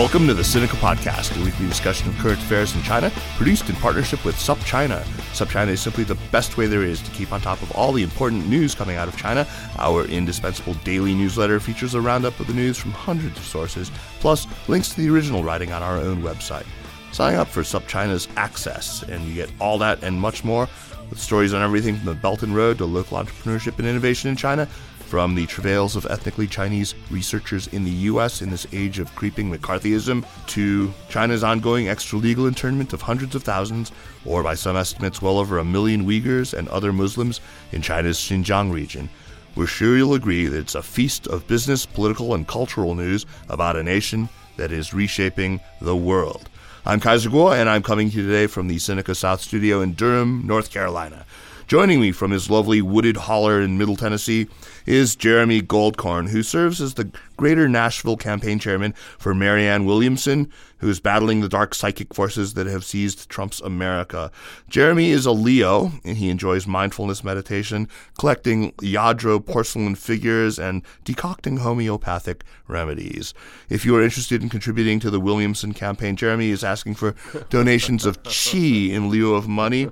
Welcome to the Sinica Podcast, a weekly discussion of current affairs in China, produced in partnership with SupChina. SupChina is simply the best way there is to keep on top of all the important news coming out of China. Our indispensable daily newsletter features a roundup of the news from hundreds of sources, plus links to the original writing on our own website. Sign up for SupChina's Access, and you get all that and much more, with stories on everything from the Belt and Road to local entrepreneurship and innovation in China from the travails of ethnically Chinese researchers in the U.S. in this age of creeping McCarthyism to China's ongoing extra-legal internment of hundreds of thousands, or by some estimates, well over a million Uyghurs and other Muslims in China's Xinjiang region. We're sure you'll agree that it's a feast of business, political, and cultural news about a nation that is reshaping the world. I'm Kaiser Kuo, and I'm coming to you today from the Sinica South studio in Durham, North Carolina. Joining me from his lovely wooded holler in Middle Tennessee is Jeremy Goldkorn, who serves as the Greater Nashville campaign chairman for Marianne Williamson, who is battling the dark psychic forces that have seized Trump's America. Jeremy is a Leo, and he enjoys mindfulness meditation, collecting Lladro porcelain figures, and decocting homeopathic remedies. If you are interested in contributing to the Williamson campaign, Jeremy is asking for donations of chi in lieu of money.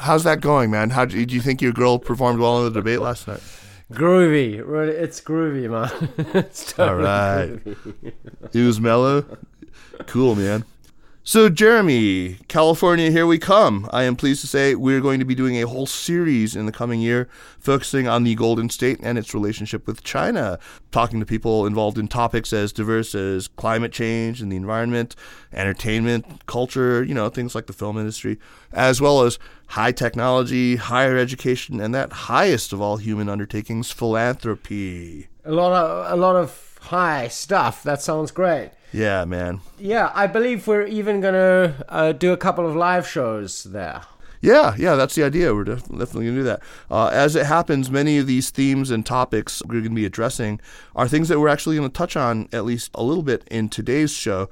How's that going, man? How do you think your girl performed well in the debate last night? Groovy, really, it's groovy, man. it's totally All right, groovy. it was mellow. Cool, man. So, Jeremy, California, here we come. I am pleased to say we're going to be doing a whole series in the coming year focusing on the Golden State and its relationship with China, talking to people involved in topics as diverse as climate change and the environment, entertainment, culture, you know, things like the film industry, as well as high technology, higher education, and that highest of all human undertakings, philanthropy. A lot of a lot of high stuff. That sounds great. Yeah, man. Yeah, I believe we're even going to uh, do a couple of live shows there. Yeah, yeah, that's the idea. We're def- definitely going to do that. Uh, as it happens, many of these themes and topics we're going to be addressing are things that we're actually going to touch on at least a little bit in today's show.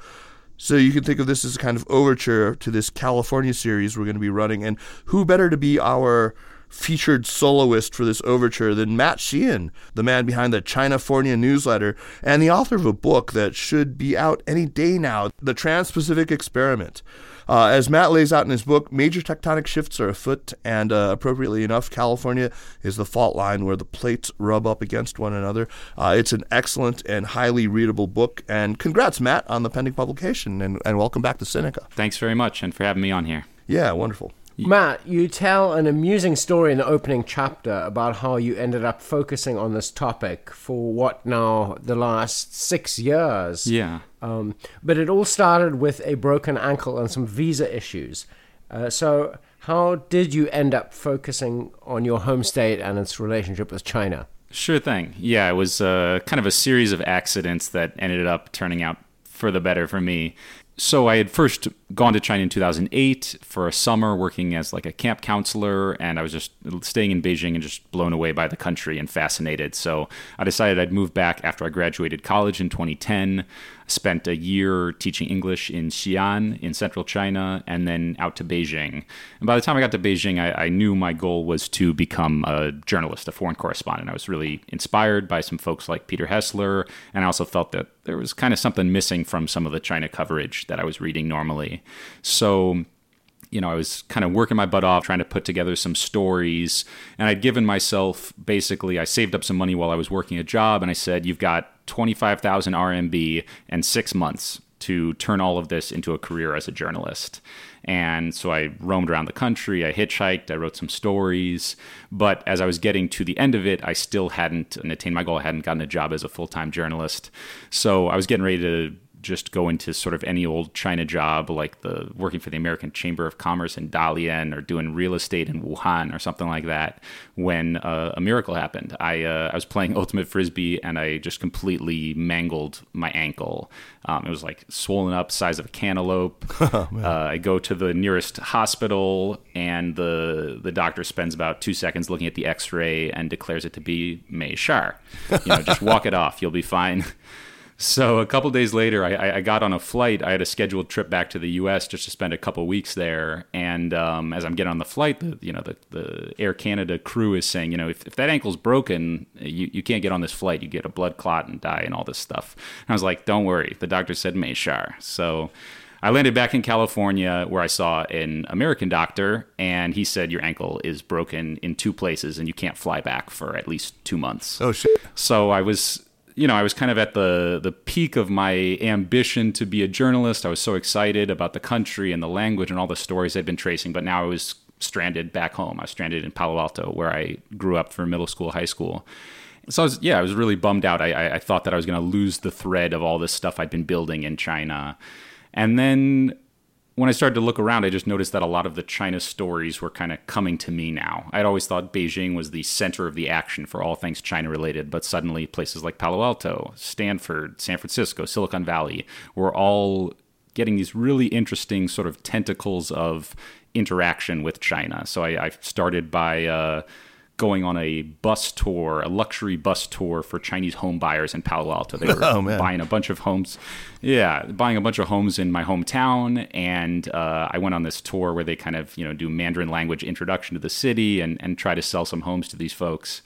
So you can think of this as a kind of overture to this California series we're going to be running. And who better to be our featured soloist for this overture than Matt Sheehan, the man behind the Chinafornia newsletter and the author of a book that should be out any day now, The Trans Pacific Experiment. Uh, as Matt lays out in his book, major tectonic shifts are afoot, and uh, appropriately enough, California is the fault line where the plates rub up against one another. Uh, it's an excellent and highly readable book, and congrats, Matt, on the pending publication, and, and welcome back to Sinica. Thanks very much, and for having me on here. Yeah, wonderful. Matt, you tell an amusing story in the opening chapter about how you ended up focusing on this topic for what now the last six years. Yeah. Um, but it all started with a broken ankle and some visa issues. Uh, so, how did you end up focusing on your home state and its relationship with China? Sure thing. Yeah, it was uh, kind of a series of accidents that ended up turning out for the better for me so I had first gone to China in 2008 for a summer working as like a camp counselor and I was just staying in Beijing and just blown away by the country and fascinated. So I decided I'd move back after I graduated college in 2010 spent a year teaching English in Xi'an in central China and then out to Beijing. And by the time I got to Beijing, I, I, knew my goal was to become a journalist, a foreign correspondent. I was really inspired by some folks like Peter Hessler, and I also felt that there was kind of something missing from some of the China coverage that I was reading normally. So you know, I was kind of working my butt off trying to put together some stories. And I'd given myself basically, I saved up some money while I was working a job. And I said, You've got 25,000 RMB and six months to turn all of this into a career as a journalist. And so I roamed around the country, I hitchhiked, I wrote some stories. But as I was getting to the end of it, I still hadn't attained my goal. I hadn't gotten a job as a full time journalist. So I was getting ready to just go into sort of any old China job, like the working for the American Chamber of Commerce in Dalian or doing real estate in Wuhan or something like that. When uh, a miracle happened, I uh, I was playing ultimate frisbee and I just completely mangled my ankle. Um, it was like swollen up, size of a cantaloupe. uh, I go to the nearest hospital, and the the doctor spends about two seconds looking at the X-ray and declares it to be Mei Shar. You know, just walk it off, you'll be fine. So a couple days later, I, I, got on a flight. I had a scheduled trip back to the U.S. just to spend a couple weeks there. And um, as I'm getting on the flight, the you know the, the Air Canada crew is saying, you know, if, if that ankle's broken, you, you can't get on this flight. You get a blood clot and die and all this stuff. And I was like, don't worry. The doctor said Mei Shar. So I landed back in California where I saw an American doctor, and he said your ankle is broken in two places, and you can't fly back for at least two months. Oh shit! So I was you know, I was kind of at the the peak of my ambition to be a journalist. I was so excited about the country and the language and all the stories I'd been tracing, but now I was stranded back home. I was stranded in Palo Alto, where I grew up for middle school, high school. So I was, yeah, I was really bummed out. I, I, I thought that I was going to lose the thread of all this stuff I'd been building in China, and then when I started to look around, I just noticed that a lot of the China stories were kind of coming to me now. I'd always thought Beijing was the center of the action for all things China related, but suddenly places like Palo Alto, Stanford, San Francisco, Silicon Valley were all getting these really interesting sort of tentacles of interaction with China. So I, I started by. Uh, going on a bus tour, a luxury bus tour for Chinese home buyers in Palo Alto. They were oh, buying a bunch of homes. Yeah, buying a bunch of homes in my hometown, and uh, I went on this tour where they kind of you know do Mandarin language introduction to the city and and try to sell some homes to these folks.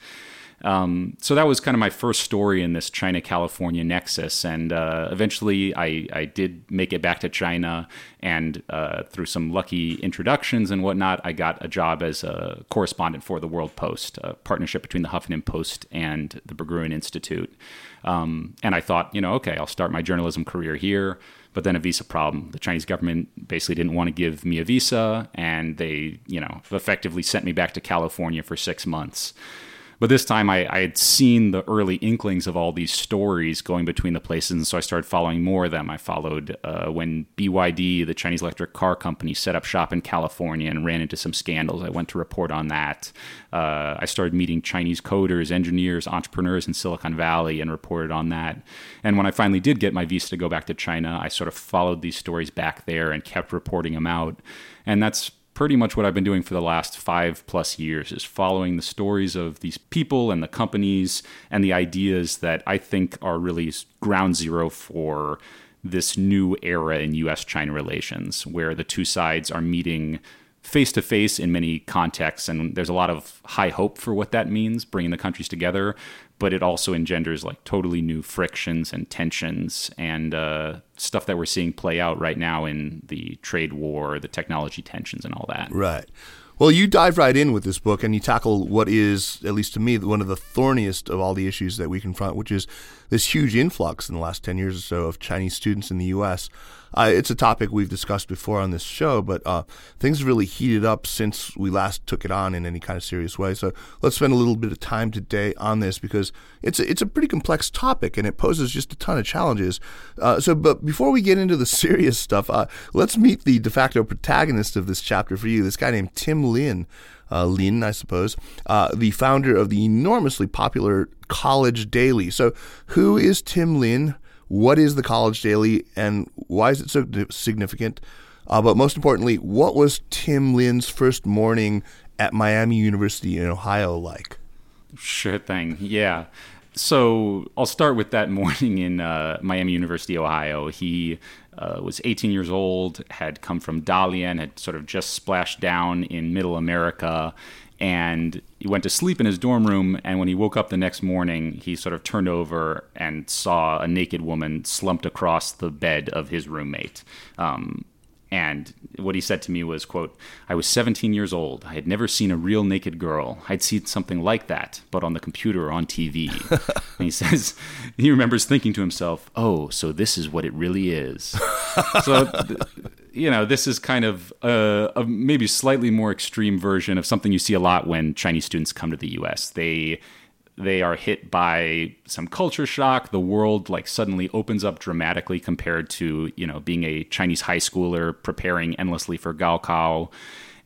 Um, so that was kind of my first story in this China California nexus. And uh, eventually I, I, did make it back to China. And uh, through some lucky introductions and whatnot, I got a job as a correspondent for the World Post, a partnership between the Huffington Post and the Berggruen Institute. Um, and I thought, you know, okay, I'll start my journalism career here. But then a visa problem. The Chinese government basically didn't want to give me a visa, and they, you know, effectively sent me back to California for six months. But this time I, I, had seen the early inklings of all these stories going between the places, and so I started following more of them. I followed uh, when BYD, the Chinese electric car company, set up shop in California and ran into some scandals. I went to report on that. Uh, I started meeting Chinese coders, engineers, entrepreneurs in Silicon Valley and reported on that. And when I finally did get my visa to go back to China, I sort of followed these stories back there and kept reporting them out. And that's pretty much what I've been doing for the last five plus years is following the stories of these people and the companies and the ideas that I think are really ground zero for this new era in US China relations, where the two sides are meeting face to face in many contexts. And there's a lot of high hope for what that means, bringing the countries together but it also engenders like totally new frictions and tensions and uh, stuff that we're seeing play out right now in the trade war, the technology tensions, and all that. Right. Well, you dive right in with this book and you tackle what is, at least to me, one of the thorniest of all the issues that we confront, which is this huge influx in the last 10 years or so of Chinese students in the U.S. Uh, it's a topic we've discussed before on this show, but uh, things have really heated up since we last took it on in any kind of serious way. So let's spend a little bit of time today on this because it's a, it's a pretty complex topic and it poses just a ton of challenges. Uh, so, but before we get into the serious stuff, uh, let's meet the de facto protagonist of this chapter for you, this guy named Tim Lin. Uh, Lin, I suppose, uh, the founder of the enormously popular College Daily. So, who is Tim Lin? What is the College Daily and why is it so significant? Uh, but most importantly, what was Tim Lin's first morning at Miami University in Ohio like? Sure thing. Yeah. So I'll start with that morning in uh, Miami University, Ohio. He uh, was 18 years old, had come from Dalian, had sort of just splashed down in middle America, and he went to sleep in his dorm room and when he woke up the next morning he sort of turned over and saw a naked woman slumped across the bed of his roommate. Um, and what he said to me was quote i was 17 years old. I had never seen a real naked girl. I'd seen something like that but on the computer or on tv and he says he remembers thinking to himself oh so this is what it really is. So you know, this is kind of a, a, maybe slightly more extreme version of something you see a lot when Chinese students come to the U.S. They they are hit by some culture shock. The world like suddenly opens up dramatically compared to you know being a Chinese high schooler preparing endlessly for Gaokao.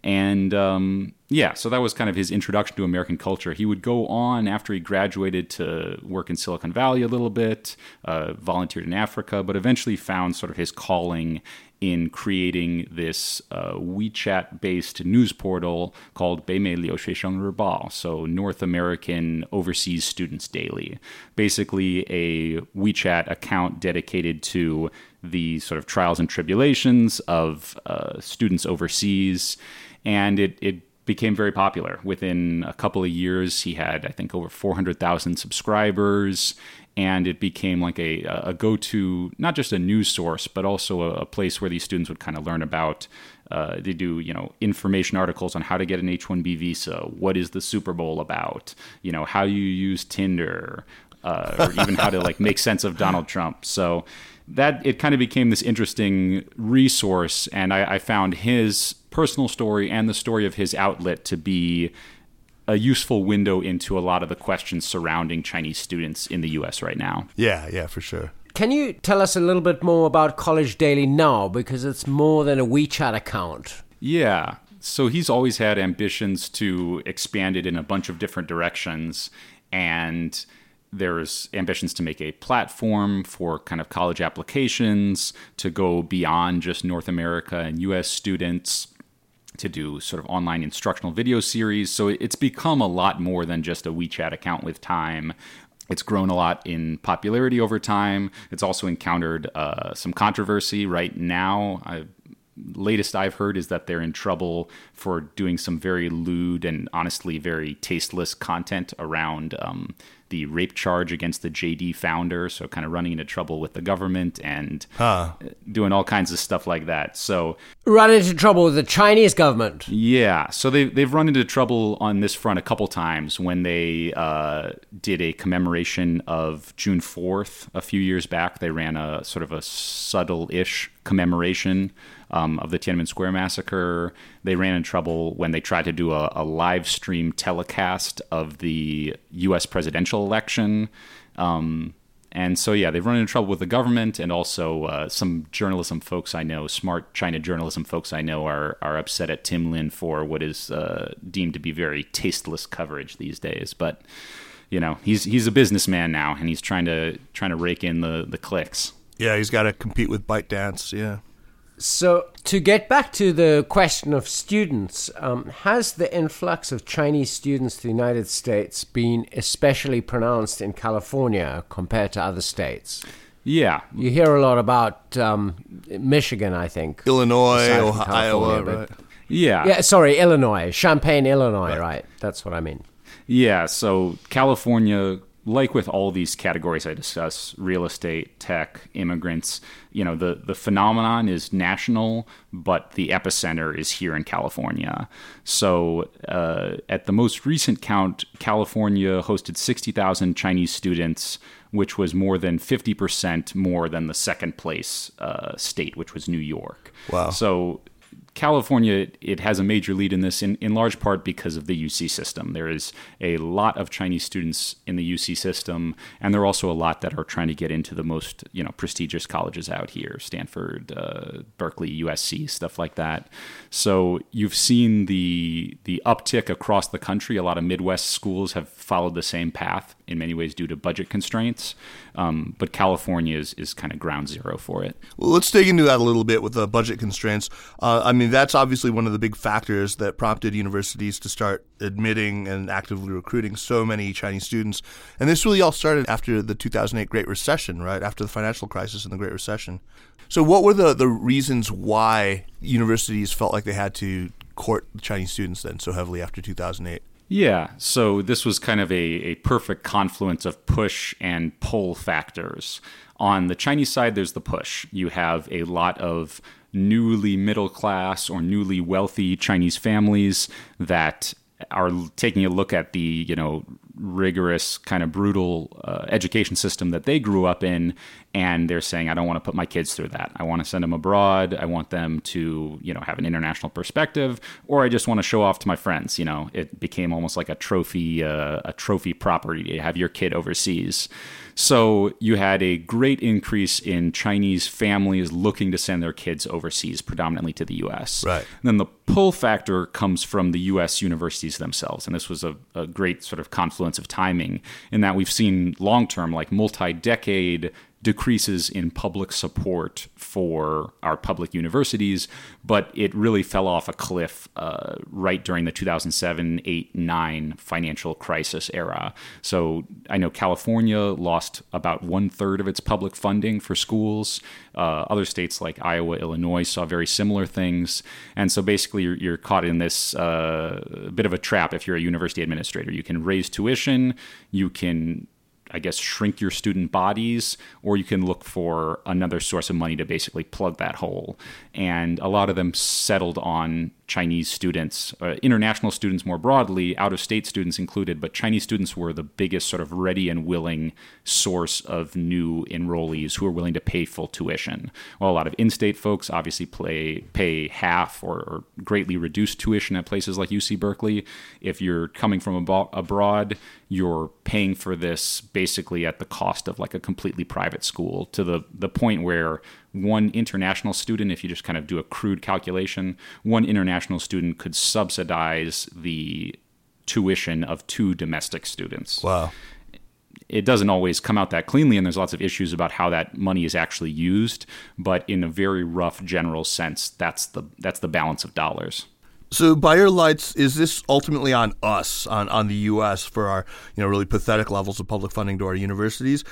And um, yeah, so that was kind of his introduction to American culture. He would go on after he graduated to work in Silicon Valley a little bit, uh, volunteered in Africa, but eventually found sort of his calling in creating this uh, WeChat based news portal called Beimei Liuxuesheng so North American Overseas Students Daily. Basically, a WeChat account dedicated to the sort of trials and tribulations of uh, students overseas. And it, it became very popular. Within a couple of years, he had, I think, over 400,000 subscribers, and it became like a, a go to, not just a news source, but also a, a place where these students would kind of learn about. Uh, they do, you know, information articles on how to get an H-1B visa. What is the Super Bowl about? You know, how you use Tinder, uh, or even how to like make sense of Donald Trump. So that it kind of became this interesting resource, and I, I found his personal story and the story of his outlet to be a useful window into a lot of the questions surrounding Chinese students in the US right now. Yeah, yeah, for sure. Can you tell us a little bit more about College Daily now? Because it's more than a WeChat account. Yeah. So he's always had ambitions to expand it in a bunch of different directions. And there's ambitions to make a platform for kind of college applications, to go beyond just North America and US students to do sort of online instructional video series. So it's become a lot more than just a WeChat account with time. It's grown a lot in popularity over time. It's also encountered uh, some controversy right now. I've, latest I've heard is that they're in trouble for doing some very lewd and honestly very tasteless content around um, the rape charge against the JD founder, so kind of running into trouble with the government and huh. doing all kinds of stuff like that. So run into trouble with the Chinese government. Yeah, so they they've run into trouble on this front a couple times when they uh, did a commemoration of June fourth a few years back. They ran a sort of a subtle-ish commemoration um, of the Tiananmen Square massacre. They ran in trouble when they tried to do a, a live stream telecast of the U.S. presidential election. Um, and so, yeah, they've run into trouble with the government, and also uh, some journalism folks I know, smart China journalism folks I know, are are upset at Tim Lin for what is uh, deemed to be very tasteless coverage these days. But you know, he's he's a businessman now, and he's trying to trying to rake in the the clicks. Yeah, he's got to compete with ByteDance. Yeah. So, to get back to the question of students, um, has the influx of Chinese students to the United States been especially pronounced in California compared to other states? Yeah. You hear a lot about um, Michigan, I think. Illinois, Iowa, right? Yeah. Yeah, sorry, Illinois. Champaign, Illinois, right. right. That's what I mean. Yeah, so California like with all these categories I discuss, real estate, tech, immigrants, you know, the, the phenomenon is national, but the epicenter is here in California. So uh, at the most recent count, California hosted 60,000 Chinese students, which was more than 50% more than the second place uh, state, which was New York. Wow. So California, it has a major lead in this in, in large part because of the UC system. There is a lot of Chinese students in the UC system, and there are also a lot that are trying to get into the most you know prestigious colleges out here, Stanford, uh, Berkeley, USC, stuff like that. So you've seen the the uptick across the country. A lot of Midwest schools have followed the same path in many ways due to budget constraints. Um, but California is, is kind of ground zero for it. Well, let's dig into that a little bit with the budget constraints. Uh, I mean, that's obviously one of the big factors that prompted universities to start admitting and actively recruiting so many Chinese students. And this really all started after the 2008 Great Recession, right? After the financial crisis and the Great Recession. So, what were the, the reasons why universities felt like they had to court Chinese students then so heavily after 2008? Yeah, so this was kind of a, a perfect confluence of push and pull factors. On the Chinese side, there's the push. You have a lot of newly middle class or newly wealthy Chinese families that are taking a look at the you know rigorous kind of brutal uh, education system that they grew up in and they're saying, I don't want to put my kids through that. I want to send them abroad. I want them to, you know, have an international perspective, or I just want to show off to my friends. You know, it became almost like a trophy, uh, a trophy property to have your kid overseas. So you had a great increase in Chinese families looking to send their kids overseas, predominantly to the U.S. Right. And then the pull factor comes from the U.S. universities themselves, and this was a, a great sort of confluence of timing in that we've seen long term, like multi-decade decreases in public support for our public universities, but it really fell off a cliff uh, right during the 2007, 8, 9 financial crisis era. So I know California lost about one third of its public funding for schools. Uh, other states like Iowa, Illinois saw very similar things. And so basically, you're, you're caught in this uh, bit of a trap if you're a university administrator. You can raise tuition, you can I guess, shrink your student bodies, or you can look for another source of money to basically plug that hole. And a lot of them settled on Chinese students, uh, international students more broadly, out of state students included, but Chinese students were the biggest sort of ready and willing source of new enrollees who are willing to pay full tuition. While a lot of in state folks obviously play, pay half or, or, greatly reduced tuition at places like UC Berkeley. If you're coming from ab- abroad, you're paying for this basically at the cost of like a completely private school to the, the point where one international student, if you just kind of do a crude calculation, one international student could subsidize the tuition of two domestic students. Wow. It doesn't always come out that cleanly, and there's lots of issues about how that money is actually used. But in a very rough, general sense, that's the that's the balance of dollars. So, by your lights, is this ultimately on us, on, on the U.S. for our you know really pathetic levels of public funding to our universities,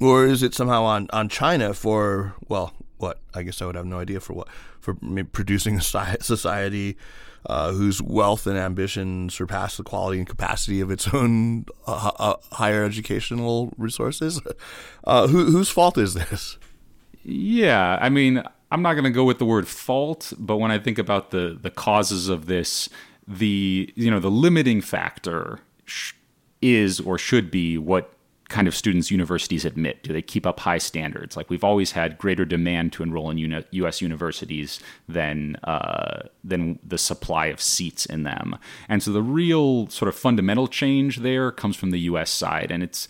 or is it somehow on, on China for well, what I guess I would have no idea for what for producing a society uh, whose wealth and ambition surpass the quality and capacity of its own uh, uh, higher educational resources. Uh, who, whose fault is this? Yeah, I mean, I'm not going to go with the word fault, but when I think about the the causes of this, the you know the limiting factor sh- is or should be what kind of students universities admit? Do they keep up high standards? Like we've always had greater demand to enroll in uni- U.S. universities than uh, than the supply of seats in them, and so the real sort of fundamental change there comes from the U.S. side, and it's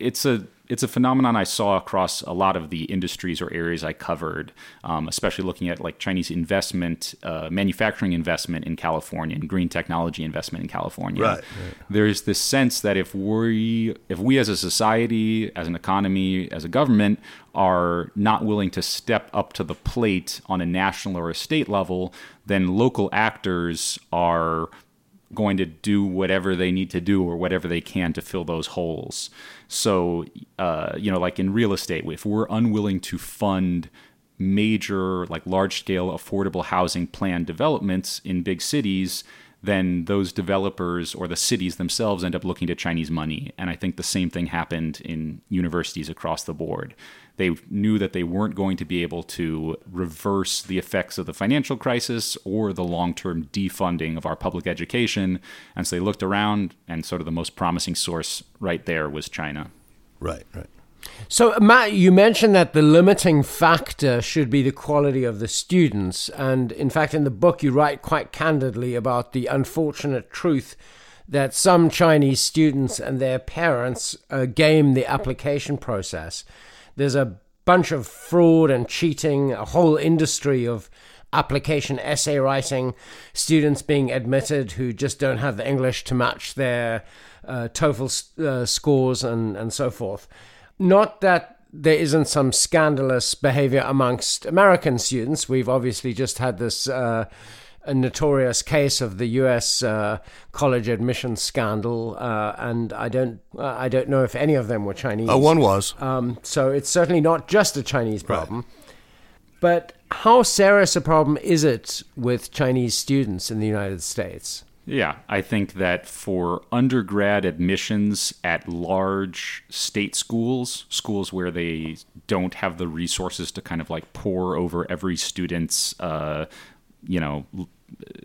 it's a it's a phenomenon I saw across a lot of the industries or areas I covered, um, especially looking at like Chinese investment, uh, manufacturing investment in California and green technology investment in California. Right, right. There's this sense that if we, if we as a society, as an economy, as a government, are not willing to step up to the plate on a national or a state level, then local actors are going to do whatever they need to do or whatever they can to fill those holes. So, uh, you know, like in real estate, if we're unwilling to fund major, like large scale affordable housing plan developments in big cities, then those developers or the cities themselves end up looking to Chinese money. And I think the same thing happened in universities across the board. They knew that they weren't going to be able to reverse the effects of the financial crisis or the long term defunding of our public education. And so they looked around, and sort of the most promising source right there was China. Right, right. So, Matt, you mentioned that the limiting factor should be the quality of the students. And in fact, in the book, you write quite candidly about the unfortunate truth that some Chinese students and their parents uh, game the application process. There's a bunch of fraud and cheating, a whole industry of application essay writing, students being admitted who just don't have the English to match their uh, TOEFL uh, scores and, and so forth. Not that there isn't some scandalous behavior amongst American students. We've obviously just had this uh, a notorious case of the U.S. Uh, college admission scandal, uh, and I don't uh, I don't know if any of them were Chinese. Uh, one was. Um, so it's certainly not just a Chinese problem. Right. But how serious a problem is it with Chinese students in the United States? Yeah, I think that for undergrad admissions at large state schools, schools where they don't have the resources to kind of like pour over every student's, uh, you know,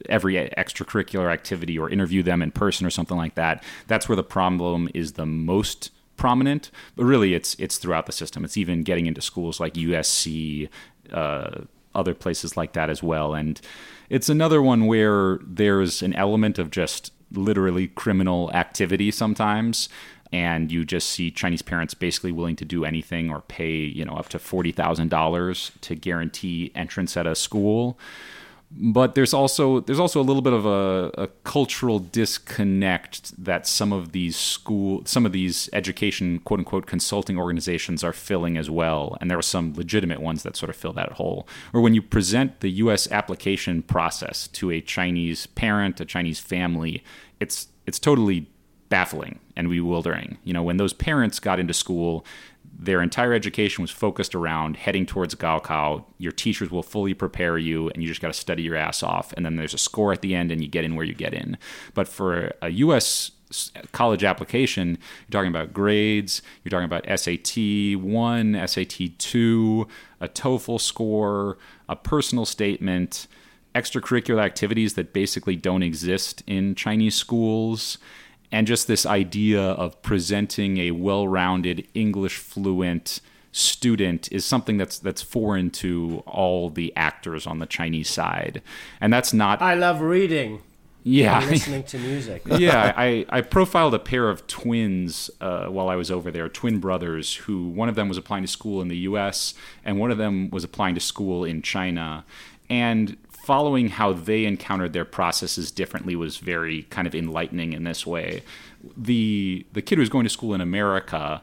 every extracurricular activity or interview them in person or something like that, that's where the problem is the most prominent, but really it's it's throughout the system. It's even getting into schools like USC, uh, other places like that as well. And it's another one where there's an element of just literally criminal activity sometimes and you just see Chinese parents basically willing to do anything or pay, you know, up to forty thousand dollars to guarantee entrance at a school. But there's also there's also a little bit of a, a, cultural disconnect that some of these school some of these education quote unquote consulting organizations are filling as well, and there are some legitimate ones that sort of fill that hole. Or when you present the U.S. application process to a Chinese parent, a Chinese family, it's it's totally baffling and bewildering. You know, when those parents got into school, their entire education was focused around heading towards Gaokao. Your teachers will fully prepare you, and you just got to study your ass off. And then there's a score at the end, and you get in where you get in. But for a U.S. college application, you're talking about grades, you're talking about SAT 1, SAT 2, a TOEFL score, a personal statement, extracurricular activities that basically don't exist in Chinese schools and just this idea of presenting a well-rounded English fluent student is something that's that's foreign to all the actors on the Chinese side, and that's not. I love reading. Yeah, listening to music. yeah, I, I profiled a pair of twins uh, while I was over there, twin brothers, who one of them was applying to school in the U.S. and one of them was applying to school in China, and following how they encountered their processes differently was very kind of enlightening in this way. The the kid who was going to school in America,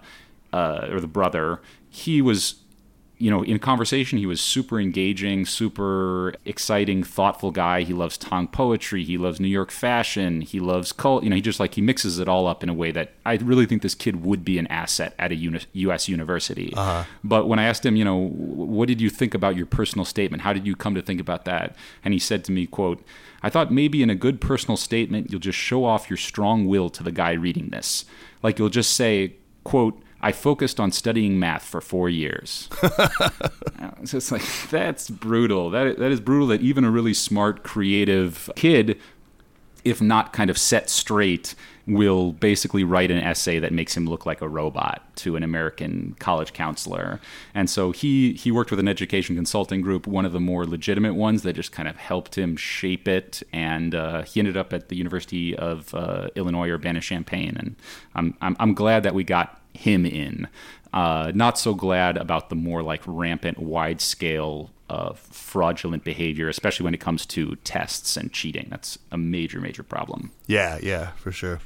uh, or the brother, he was you know, in conversation, he was super engaging, super exciting, thoughtful guy. He loves Tang poetry. He loves New York fashion. He loves cult. You know, he just like he mixes it all up in a way that I really think this kid would be an asset at a uni- U.S. university. Uh-huh. But when I asked him, you know, what did you think about your personal statement? How did you come to think about that? And he said to me, "quote I thought maybe in a good personal statement, you'll just show off your strong will to the guy reading this. Like you'll just say, quote." I focused on studying math for four years. it's just like that's brutal. That that is brutal. That even a really smart, creative kid, if not kind of set straight, will basically write an essay that makes him look like a robot to an American college counselor. And so he he worked with an education consulting group, one of the more legitimate ones that just kind of helped him shape it. And uh, he ended up at the University of uh, Illinois Urbana Champaign. And I'm, I'm I'm glad that we got him in. Uh, not so glad about the more like rampant, wide scale uh, fraudulent behavior, especially when it comes to tests and cheating. That's a major, major problem. Yeah, yeah, for sure.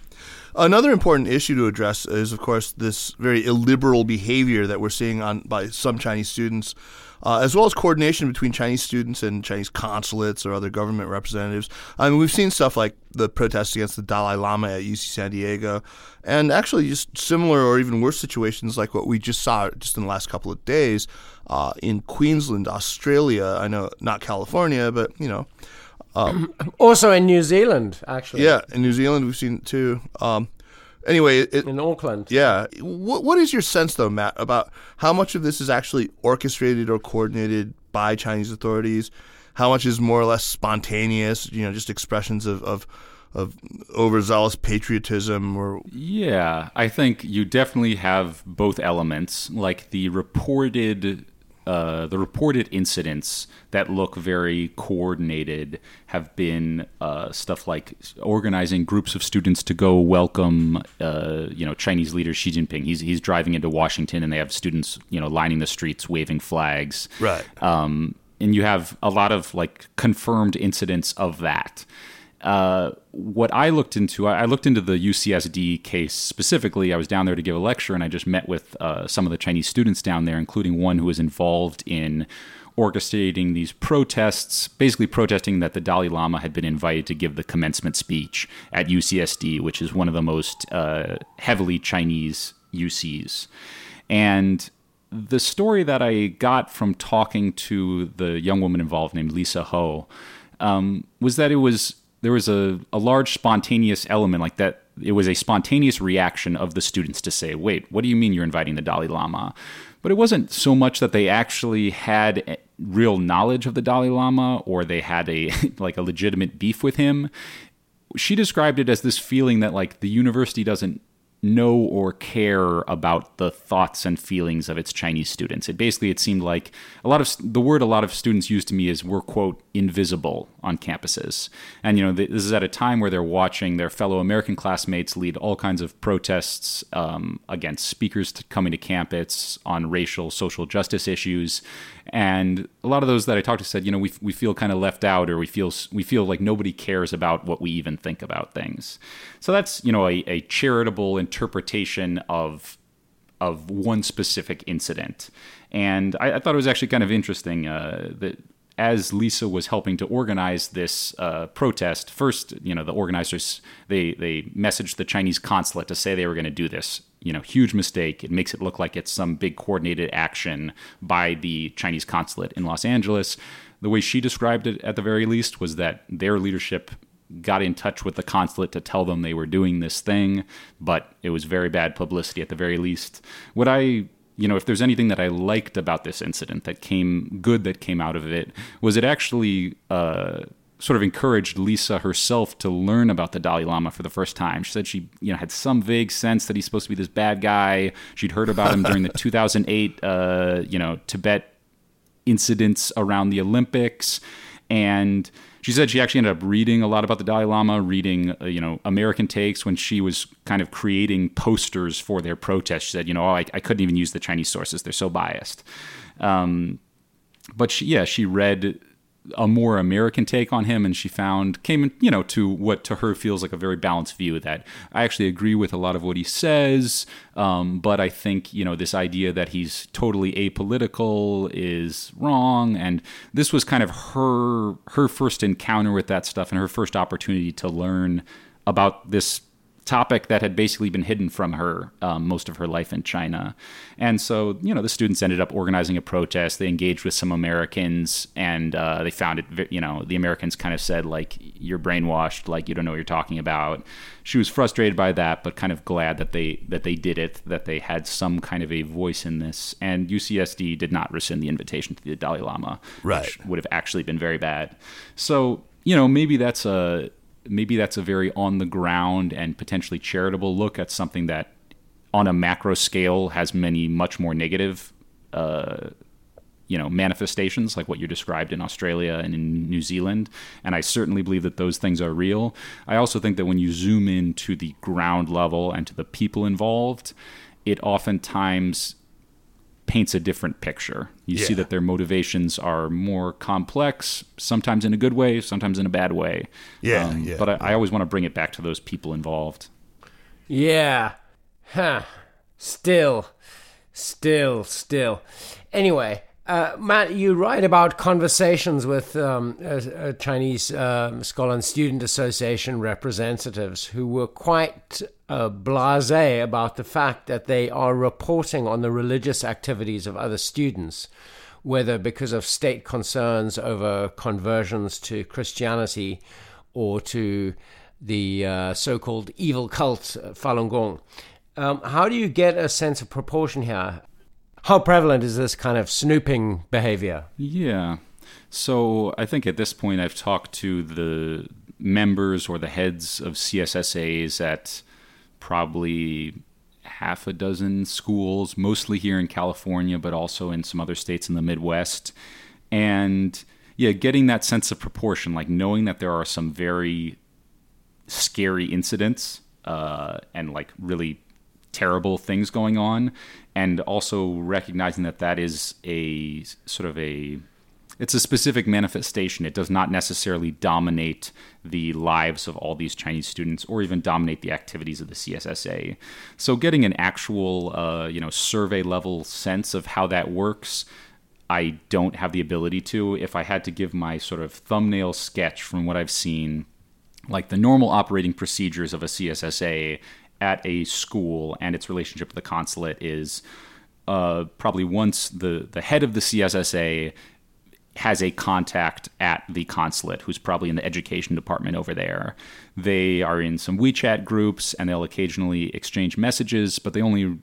Another important issue to address is, of course, this very illiberal behavior that we're seeing on by some Chinese students uh, as well as coordination between Chinese students and Chinese consulates or other government representatives. I mean, we've seen stuff like the protests against the Dalai Lama at UC San Diego, and actually just similar or even worse situations like what we just saw just in the last couple of days uh, in Queensland, Australia. I know not California, but you know. Um, also in New Zealand, actually. Yeah, in New Zealand we've seen it too. Um, anyway, it, in Auckland. Yeah. What What is your sense, though, Matt, about how much of this is actually orchestrated or coordinated by Chinese authorities? How much is more or less spontaneous? You know, just expressions of of, of overzealous patriotism or yeah i think you definitely have both elements like the reported uh, the reported incidents that look very coordinated have been uh, stuff like organizing groups of students to go welcome, uh, you know, Chinese leader Xi Jinping. He's he's driving into Washington, and they have students, you know, lining the streets, waving flags. Right. Um, and you have a lot of like confirmed incidents of that. Uh, what I looked into, I looked into the UCSD case specifically. I was down there to give a lecture, and I just met with uh, some of the Chinese students down there, including one who was involved in orchestrating these protests, basically protesting that the Dalai Lama had been invited to give the commencement speech at UCSD, which is one of the most uh, heavily Chinese UCs. And the story that I got from talking to the young woman involved named Lisa Ho um, was that it was there was a, a large spontaneous element like that it was a spontaneous reaction of the students to say wait what do you mean you're inviting the dalai lama? But it wasn't so much that they actually had eh, real knowledge of the dalai lama or they had a like a legitimate beef with him. She described it as this feeling that like the university doesn't know or care about the thoughts and feelings of its Chinese students. It basically it seemed like a lot of the word a lot of students use to me is we're quote invisible on campuses. And you know this is at a time where they're watching their fellow American classmates lead all kinds of protests um, against speakers coming to campus on racial social justice issues. And a lot of those that I talked to said, you know, we, we feel kind of left out, or we feel we feel like nobody cares about what we even think about things. So that's you know a, a charitable interpretation of of one specific incident. And I, I thought it was actually kind of interesting uh, that as Lisa was helping to organize this uh, protest, first, you know, the organizers they they messaged the Chinese consulate to say they were going to do this. You know, huge mistake. It makes it look like it's some big coordinated action by the Chinese consulate in Los Angeles. The way she described it, at the very least, was that their leadership got in touch with the consulate to tell them they were doing this thing, but it was very bad publicity at the very least. What I you know, if there's anything that I liked about this incident that came good that came out of it, was it actually uh, sort of encouraged Lisa herself to learn about the Dalai Lama for the first time. She said she, you know, had some vague sense that he's supposed to be this bad guy. She'd heard about him during the 2008, uh, you know, Tibet incidents around the Olympics, and she said she actually ended up reading a lot about the Dalai Lama, reading uh, you know American takes when she was kind of creating posters for their protest. She said, you know, oh, I, I couldn't even use the Chinese sources; they're so biased. Um, but she, yeah, she read a more American take on him, and she found came you know to what to her feels like a very balanced view that. I actually agree with a lot of what he says, um, but I think you know this idea that he's totally apolitical is wrong, and this was kind of her her first encounter with that stuff and her first opportunity to learn about this topic that had basically been hidden from her um, most of her life in China. And so, you know, the students ended up organizing a protest. They engaged with some Americans, and uh, they found it. You know, the Americans kind of said like, "You're brainwashed. Like, you don't know what you're talking about." She was frustrated by that, but kind of glad that they that they did it, that they had some kind of a voice in this. And UCSD did not rescind the invitation to the Dalai Lama, right. which would have actually been very bad. So, you know, maybe that's a maybe that's a very on the ground and potentially charitable look at something that on a macro scale has many much more negative uh, you know manifestations like what you described in Australia and in New Zealand. And I certainly believe that those things are real. I also think that when you zoom in to the ground level and to the people involved it oftentimes paints a different picture. You yeah. see that their motivations are more complex, sometimes in a good way, sometimes in a bad way. Yeah, um, yeah But I, yeah. I, always want to bring it back to those people involved. Yeah. Huh. Still. Still, still. Anyway, uh, Matt, you write about conversations with um, Chinese uh, Scholar and Student Association representatives who were quite uh, blase about the fact that they are reporting on the religious activities of other students, whether because of state concerns over conversions to Christianity or to the uh, so called evil cult uh, Falun Gong. Um, how do you get a sense of proportion here? How prevalent is this kind of snooping behavior? Yeah. So I think at this point I've talked to the members or the heads of CSSAs at probably half a dozen schools, mostly here in California, but also in some other states in the Midwest. And yeah, getting that sense of proportion, like knowing that there are some very scary incidents uh, and like really terrible things going on, and also recognizing that that is a sort of a it's a specific manifestation. It does not necessarily dominate the lives of all these Chinese students or even dominate the activities of the CSSA. So, getting an actual, uh, you know, survey level sense of how that works, I don't have the ability to. If I had to give my sort of thumbnail sketch from what I've seen, like the normal operating procedures of a CSSA at a school and its relationship with the consulate is uh, probably once the, the head of the CSSA has a contact at the consulate who's probably in the education department over there. They are in some WeChat groups and they'll occasionally exchange messages, but they only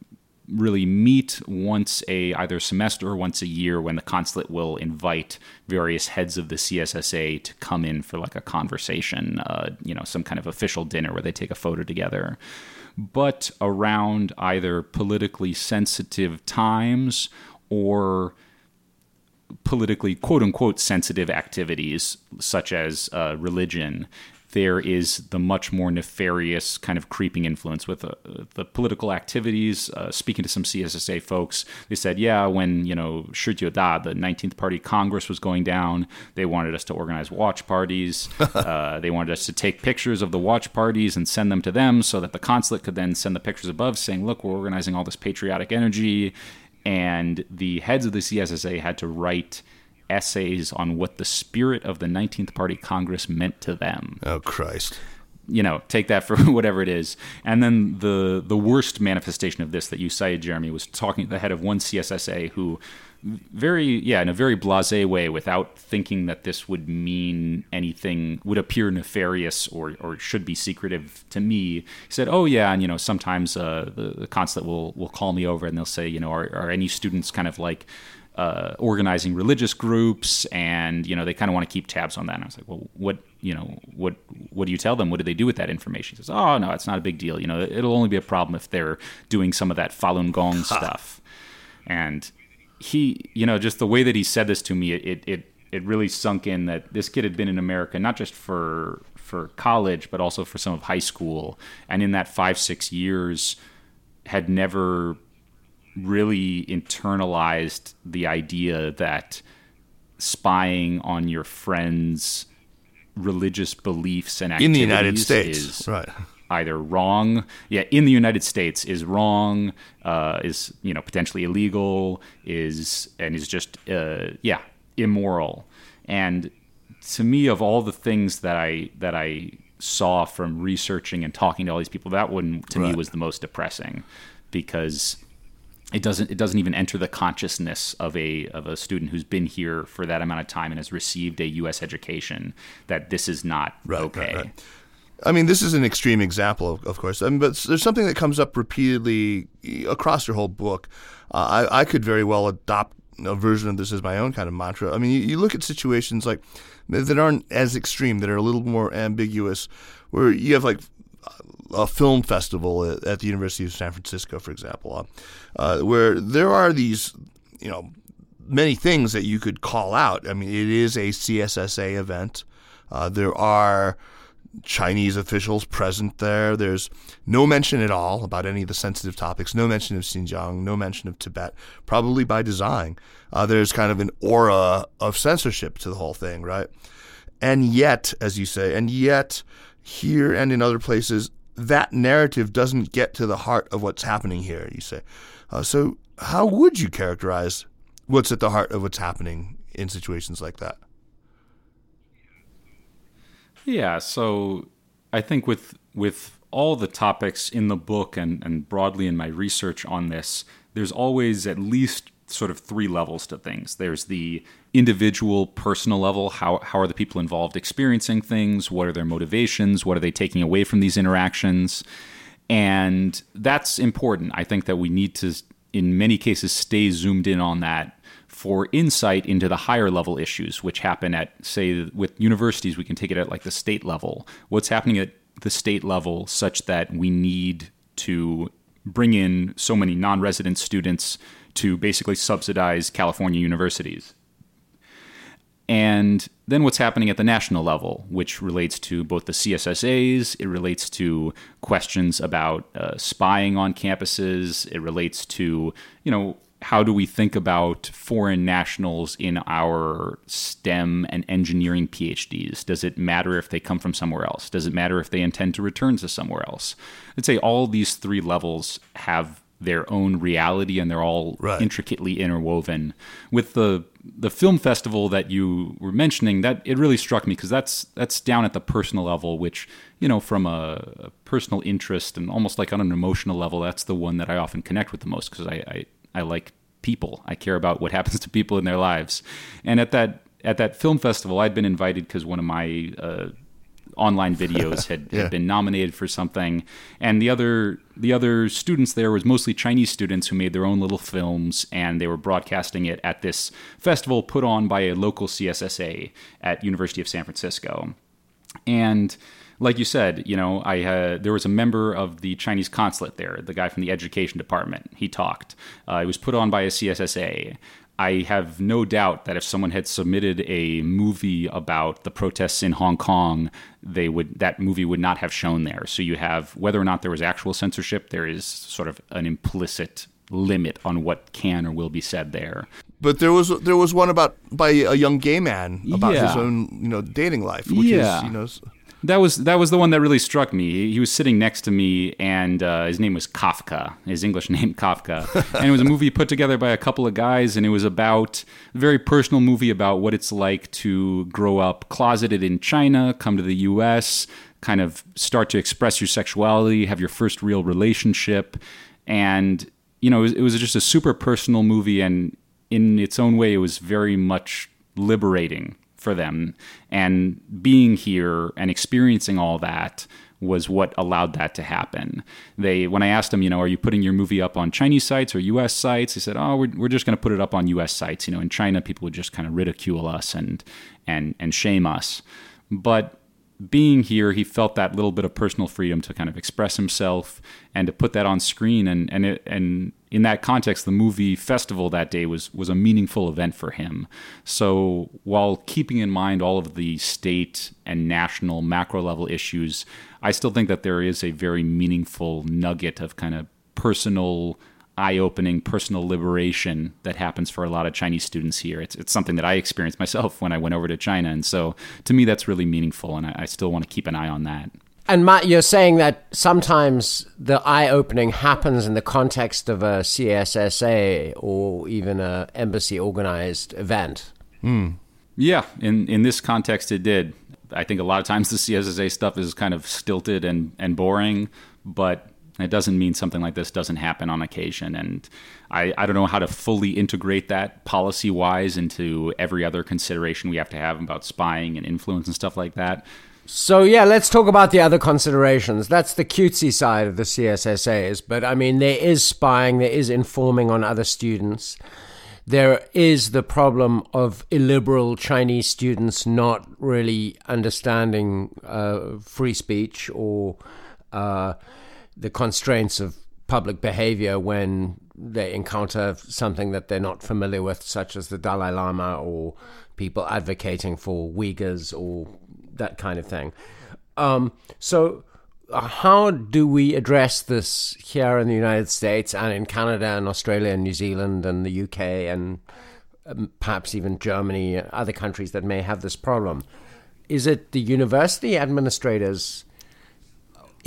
really meet once a either semester or once a year when the consulate will invite various heads of the CSSA to come in for like a conversation, uh, you know, some kind of official dinner where they take a photo together. But around either politically sensitive times or politically quote unquote sensitive activities such as uh, religion there is the much more nefarious kind of creeping influence with uh, the political activities. Uh, speaking to some CSSA folks, they said, yeah, when, you know, Da, the 19th Party Congress was going down, they wanted us to organize watch parties. uh, they wanted us to take pictures of the watch parties and send them to them so that the consulate could then send the pictures above saying, look, we're organizing all this patriotic energy and the heads of the CSSA had to write essays on what the spirit of the 19th Party Congress meant to them. Oh Christ. You know, take that for whatever it is. And then the the worst manifestation of this that you cited, Jeremy, was talking to the head of one CSSA who very yeah in a very blasé way without thinking that this would mean anything would appear nefarious or or should be secretive to me he said oh yeah and you know sometimes uh, the, the consulate will will call me over and they'll say you know are, are any students kind of like uh, organizing religious groups, and you know they kind of want to keep tabs on that. And I was like, well, what you know, what what do you tell them? What do they do with that information? He says, oh no, it's not a big deal. You know, it'll only be a problem if they're doing some of that Falun Gong stuff. And he, you know, just the way that he said this to me, it it it really sunk in that this kid had been in America not just for for college, but also for some of high school, and in that five six years had never really internalized the idea that spying on your friends' religious beliefs and activities in the United States, is right? Either wrong, yeah, in the United States is wrong, uh, is you know potentially illegal, is and is just uh, yeah immoral. And to me, of all the things that I that I saw from researching and talking to all these people, that one to right. me was the most depressing because it doesn't it doesn't even enter the consciousness of a of a student who's been here for that amount of time and has received a U.S. education that this is not right, okay. Right. I mean, this is an extreme example, of, of course, I mean, but there's something that comes up repeatedly across your whole book. Uh, I, I could very well adopt a version of this as my own kind of mantra. I mean, you, you look at situations like that aren't as extreme, that are a little more ambiguous, where you have like a film festival at, the University of San Francisco, for example, uh, uh, where there are these, you know, many things that you could call out. I mean, it is a CSSA event. Uh, there are Chinese officials present there. There's no mention at all about any of the sensitive topics, no mention of Xinjiang, no mention of Tibet, probably by design. Uh, there's kind of an aura of censorship to the whole thing, right? And yet, as you say, and yet here and in other places, that narrative doesn't get to the heart of what's happening here, you say. Uh, so, how would you characterize what's at the heart of what's happening in situations like that? Yeah, so I think with with all the topics in the book and, and broadly in my research on this, there's always at least sort of three levels to things. There's the individual, personal level. How, how are the people involved experiencing things? What are their motivations? What are they taking away from these interactions? And that's important. I think that we need to, in many cases, stay zoomed in on that for insight into the higher level issues, which happen at, say, with universities, we can take it at like the state level. What's happening at the state level such that we need to bring in so many non resident students to basically subsidize California universities. And then what's happening at the national level, which relates to both the CSSAs, it relates to questions about uh, spying on campuses, it relates to, you know, how do we think about foreign nationals in our STEM and engineering PhDs? Does it matter if they come from somewhere else? Does it matter if they intend to return to somewhere else? I'd say all these three levels have their own reality and they're all right. intricately interwoven with the the film festival that you were mentioning that it really struck me because that's that's down at the personal level which you know from a, a, personal interest and almost like on an emotional level that's the one that I often connect with the most because I, I I like people I care about what happens to people in their lives and at that at that film festival I'd been invited because one of my uh, online videos had, Yeah. had been nominated for something, and the other the other students there was mostly Chinese students who made their own little films, and they were broadcasting it at this festival put on by a local CSSA at University of San Francisco. And like you said, you know, I uh, there was a member of the Chinese consulate there, the guy from the education department. He talked. Uh, it was put on by a CSSA. I have no doubt that if someone had submitted a movie about the protests in Hong Kong, they would that movie would not have shown there. So you have whether or not there was actual censorship, there is sort of an implicit limit on what can or will be said there. But there was there was one about by a young gay man about his own you know dating life, which Yeah. is you know That was that was the one that really struck me. He, was sitting next to me, and uh, his name was Kafka. His English name Kafka, and it was a movie put together by a couple of guys, and it was about a very personal movie about what it's like to grow up closeted in China, come to the U.S., kind of start to express your sexuality, have your first real relationship, and you know it was, it was just a super personal movie, and in its own way, it was very much liberating for them. And being here and experiencing all that was what allowed that to happen. They, when I asked them, you know, are you putting your movie up on Chinese sites or U.S. sites? They said, oh, we're, we're just going to put it up on U.S. sites. You know, in China, people would just kind of ridicule us and and and shame us. But being here, he felt that little bit of personal freedom to kind of express himself and to put that on screen. And and it, and in that context, the movie festival that day was was a meaningful event for him. So while keeping in mind all of the state and national macro level issues, I still think that there is a very meaningful nugget of kind of personal eye-opening personal liberation that happens for a lot of Chinese students here. It's it's something that I experienced myself when I went over to China, and so to me that's really meaningful, and I, I still want to keep an eye on that. And Matt, you're saying that sometimes the eye opening happens in the context of a CSSA or even a embassy organized event. Hmm. Yeah, in in this context, it did. I think a lot of times the CSSA stuff is kind of stilted and and boring, but it doesn't mean something like this doesn't happen on occasion. And I, I don't know how to fully integrate that policy wise into every other consideration we have to have about spying and influence and stuff like that. So yeah, let's talk about the other considerations. That's the cutesy side of the CSSAs, but I mean there is spying, there is informing on other students. There is the problem of illiberal Chinese students not really understanding uh, free speech or uh, the constraints of public behavior when they encounter something that they're not familiar with, such as the Dalai Lama or people advocating for Uyghurs or that kind of thing. Um, so, uh, how do we address this here in the United States and in Canada and Australia and New Zealand and the UK and um, perhaps even Germany, other countries that may have this problem? Is it the university administrators?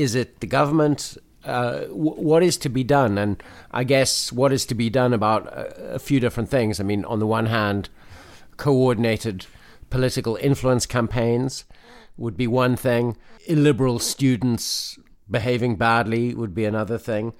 Is it the government? Uh, w- what is to be done? And I guess what is to be done about a, a few different things. I mean, on the one hand, coordinated political influence campaigns would be one thing. Illiberal students behaving badly would be another thing.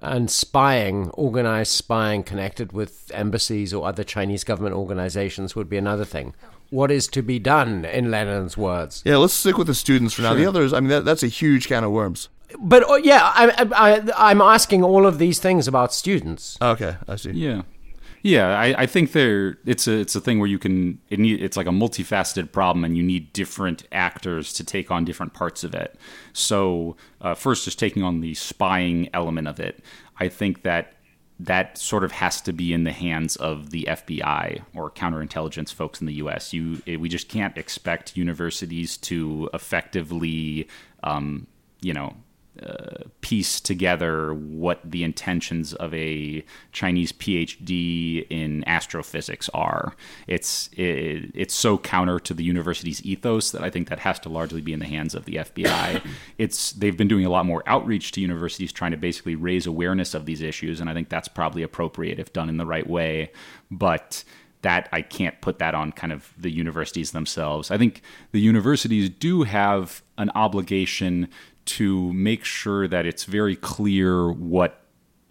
And spying, organized spying connected with embassies or other Chinese government organizations would be another thing. What is to be done, in Lenin's words? yeah. Let's stick with the students for now. The others, I mean, that, that's a huge can of worms. But oh, yeah, I, I, I'm asking all of these things about students. Okay, I see. Yeah, yeah. I, I think there it's a it's a thing where you can it need, it's like a multifaceted problem, and you need different actors to take on different parts of it. So uh, first, just taking on the spying element of it, I think that that sort of has to be in the hands of the FBI or counterintelligence folks in the U.S. You we just can't expect universities to effectively, um, you know uh, piece together what the intentions of a Chinese PhD in astrophysics are. It's it, it's so counter to the university's ethos that I think that has to largely be in the hands of the FBI. it's they've been doing a lot more outreach to universities, trying to basically raise awareness of these issues, and I think that's probably appropriate if done in the right way. But that I can't put that on kind of the universities themselves. I think the universities do have an obligation to make sure that it's very clear what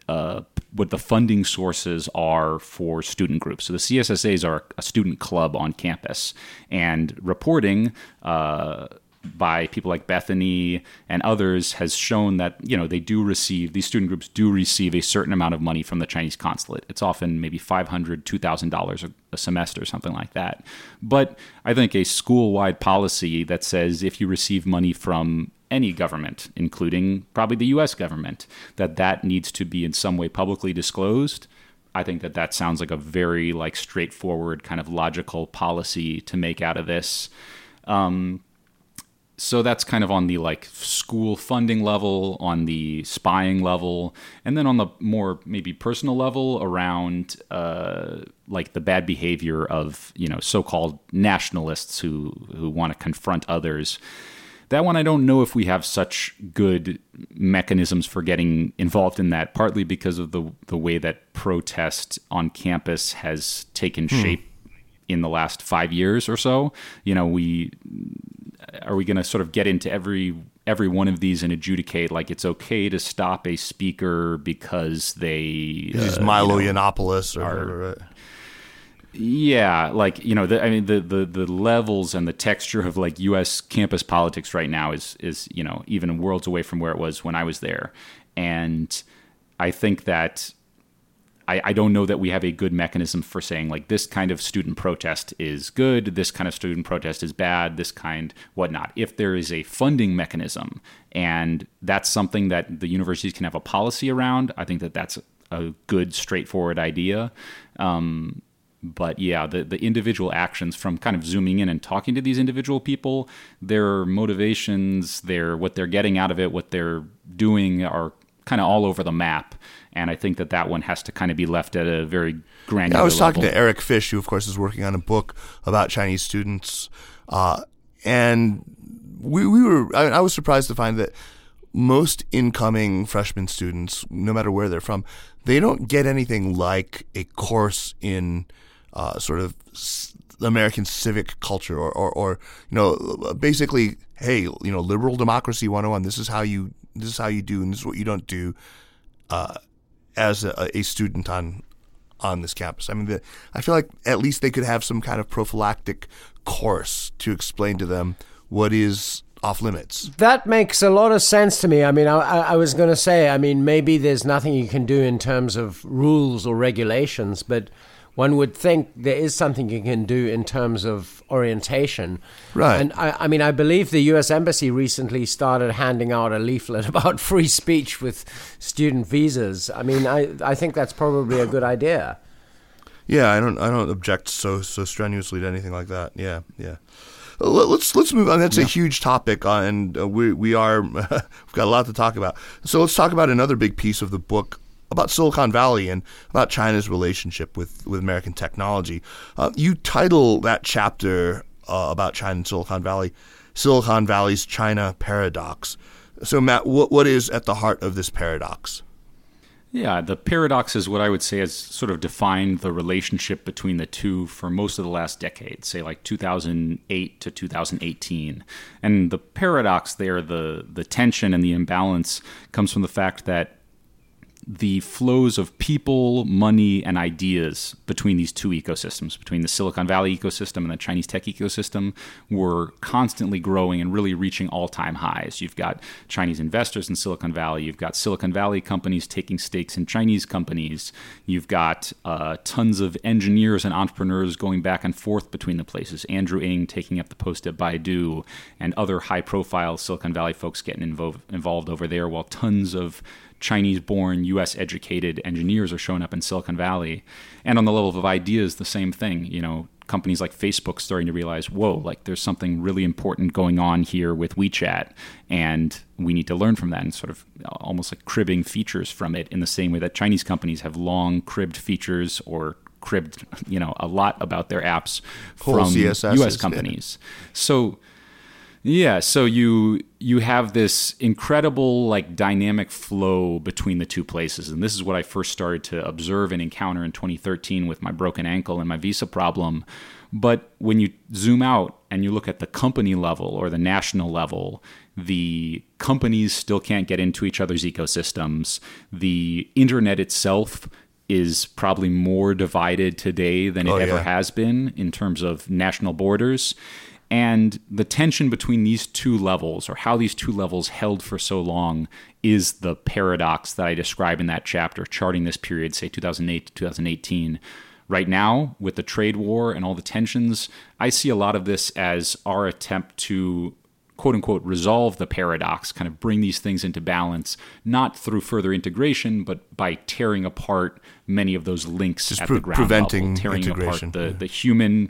uh, what the funding sources are for student groups. So the CSSAs are a student club on campus, and reporting uh, by people like Bethany and others has shown that you know they do receive these student groups do receive a certain amount of money from the Chinese consulate. It's often maybe five hundred, two thousand dollars a semester, something like that. But I think a school-wide policy that says if you receive money from any government, including probably the U.S. government, that that needs to be in some way publicly disclosed. I think that that sounds like a very like straightforward kind of logical policy to make out of this. Um, so that's kind of on the like school funding level, on the spying level, and then on the more maybe personal level around uh, like the bad behavior of you know so-called nationalists who who want to confront others. That one, I don't know if we have such good mechanisms for getting involved in that. Partly because of the the way that protest on campus has taken hmm. shape in the last five years or so. You know, we are we going to sort of get into every every one of these and adjudicate like it's okay to stop a speaker because they uh, Milo you know, Yiannopoulos or are, whatever, right? Yeah, like you know, the, I mean, the, the the levels and the texture of like U.S. campus politics right now is is you know even worlds away from where it was when I was there, and I think that I, I don't know that we have a good mechanism for saying like this kind of student protest is good, this kind of student protest is bad, this kind whatnot. If there is a funding mechanism and that's something that the universities can have a policy around, I think that that's a good, straightforward idea. Um, but yeah, the, the individual actions from kind of zooming in and talking to these individual people, their motivations, their what they're getting out of it, what they're doing are kind of all over the map and I think that that one has to kind of be left at a very granular. Yeah, I was level. talking to Eric Fish, who of course is working on a book about Chinese students, uh, and we we were I, I was surprised to find that most incoming freshman students, no matter where they're from, they don't get anything like a course in uh, sort of American civic culture or, or, or, you know, basically, hey, you know, liberal democracy 101, this is how you, this is how you do, and this is what you don't do. Uh, as a, a student on on this campus. I mean, the, I feel like at least they could have some kind of prophylactic course to explain to them what is off limits. That makes a lot of sense to me. I mean, I, I was going to say, I mean, maybe there's nothing you can do in terms of rules or regulations, but one would think there is something you can do in terms of orientation. Right. And I, I, mean, I believe the U.S. Embassy recently started handing out a leaflet about free speech with student visas. I mean, I, I think that's probably a good idea. Yeah, I don't I don't object so so strenuously to anything like that. Yeah, yeah. Let's let's move on. That's yeah. a huge topic, uh, and uh, we we are we've got a lot to talk about. So let's talk about another big piece of the book about Silicon Valley and about China's relationship with, with American technology. Uh, you title that chapter uh, about China and Silicon Valley Silicon Valley's China Paradox. So, Matt, what, what is at the heart of this paradox? Yeah, the paradox is what I would say has sort of defined the relationship between the two for most of the last decade, say like 2008 to 2018. And the paradox there, the the tension and the imbalance comes from the fact that the flows of people, money, and ideas between these two ecosystems, between the Silicon Valley ecosystem and the Chinese tech ecosystem, were constantly growing and really reaching all time highs. You've got Chinese investors in Silicon Valley, you've got Silicon Valley companies taking stakes in Chinese companies, you've got uh, tons of engineers and entrepreneurs going back and forth between the places. Andrew Ng taking up the post at Baidu, and other high profile Silicon Valley folks getting invo- involved over there, while tons of Chinese born, US educated engineers are showing up in Silicon Valley. And on the level of ideas, the same thing. You know, companies like Facebook starting to realize, whoa, like there's something really important going on here with WeChat. And we need to learn from that and sort of uh, almost like cribbing features from it in the same way that Chinese companies have long cribbed features or cribbed, you know, a lot about their apps Whole from CSSs, US companies. Yeah. So yeah, so you you have this incredible like dynamic flow between the two places and this is what I first started to observe and encounter in 2013 with my broken ankle and my visa problem. But when you zoom out and you look at the company level or the national level, the companies still can't get into each other's ecosystems. The internet itself is probably more divided today than it oh, ever yeah. has been in terms of national borders And the tension between these two levels, or how these two levels held for so long, is the paradox that I describe in that chapter, charting this period, say 2008 to 2018. Right now, with the trade war and all the tensions, I see a lot of this as our attempt to quote unquote resolve the paradox, kind of bring these things into balance, not through further integration, but by tearing apart many of those links Just at pre- the ground preventing level, tearing integration, apart the, yeah. the human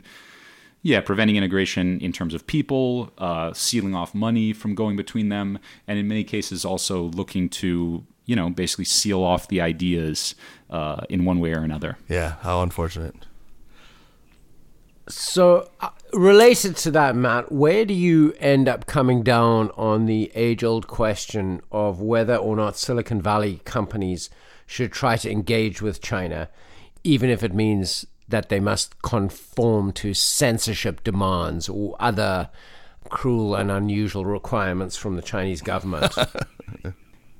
yeah, preventing integration in terms of people, uh, sealing off money from going between them, and in many cases also looking to, you know, basically seal off the ideas uh, in one way or another. Yeah, how unfortunate. So, uh, related to that, Matt, where do you end up coming down on the age old question of whether or not Silicon Valley companies should try to engage with China, even if it means that they must conform to censorship demands or other cruel and unusual requirements from the Chinese government?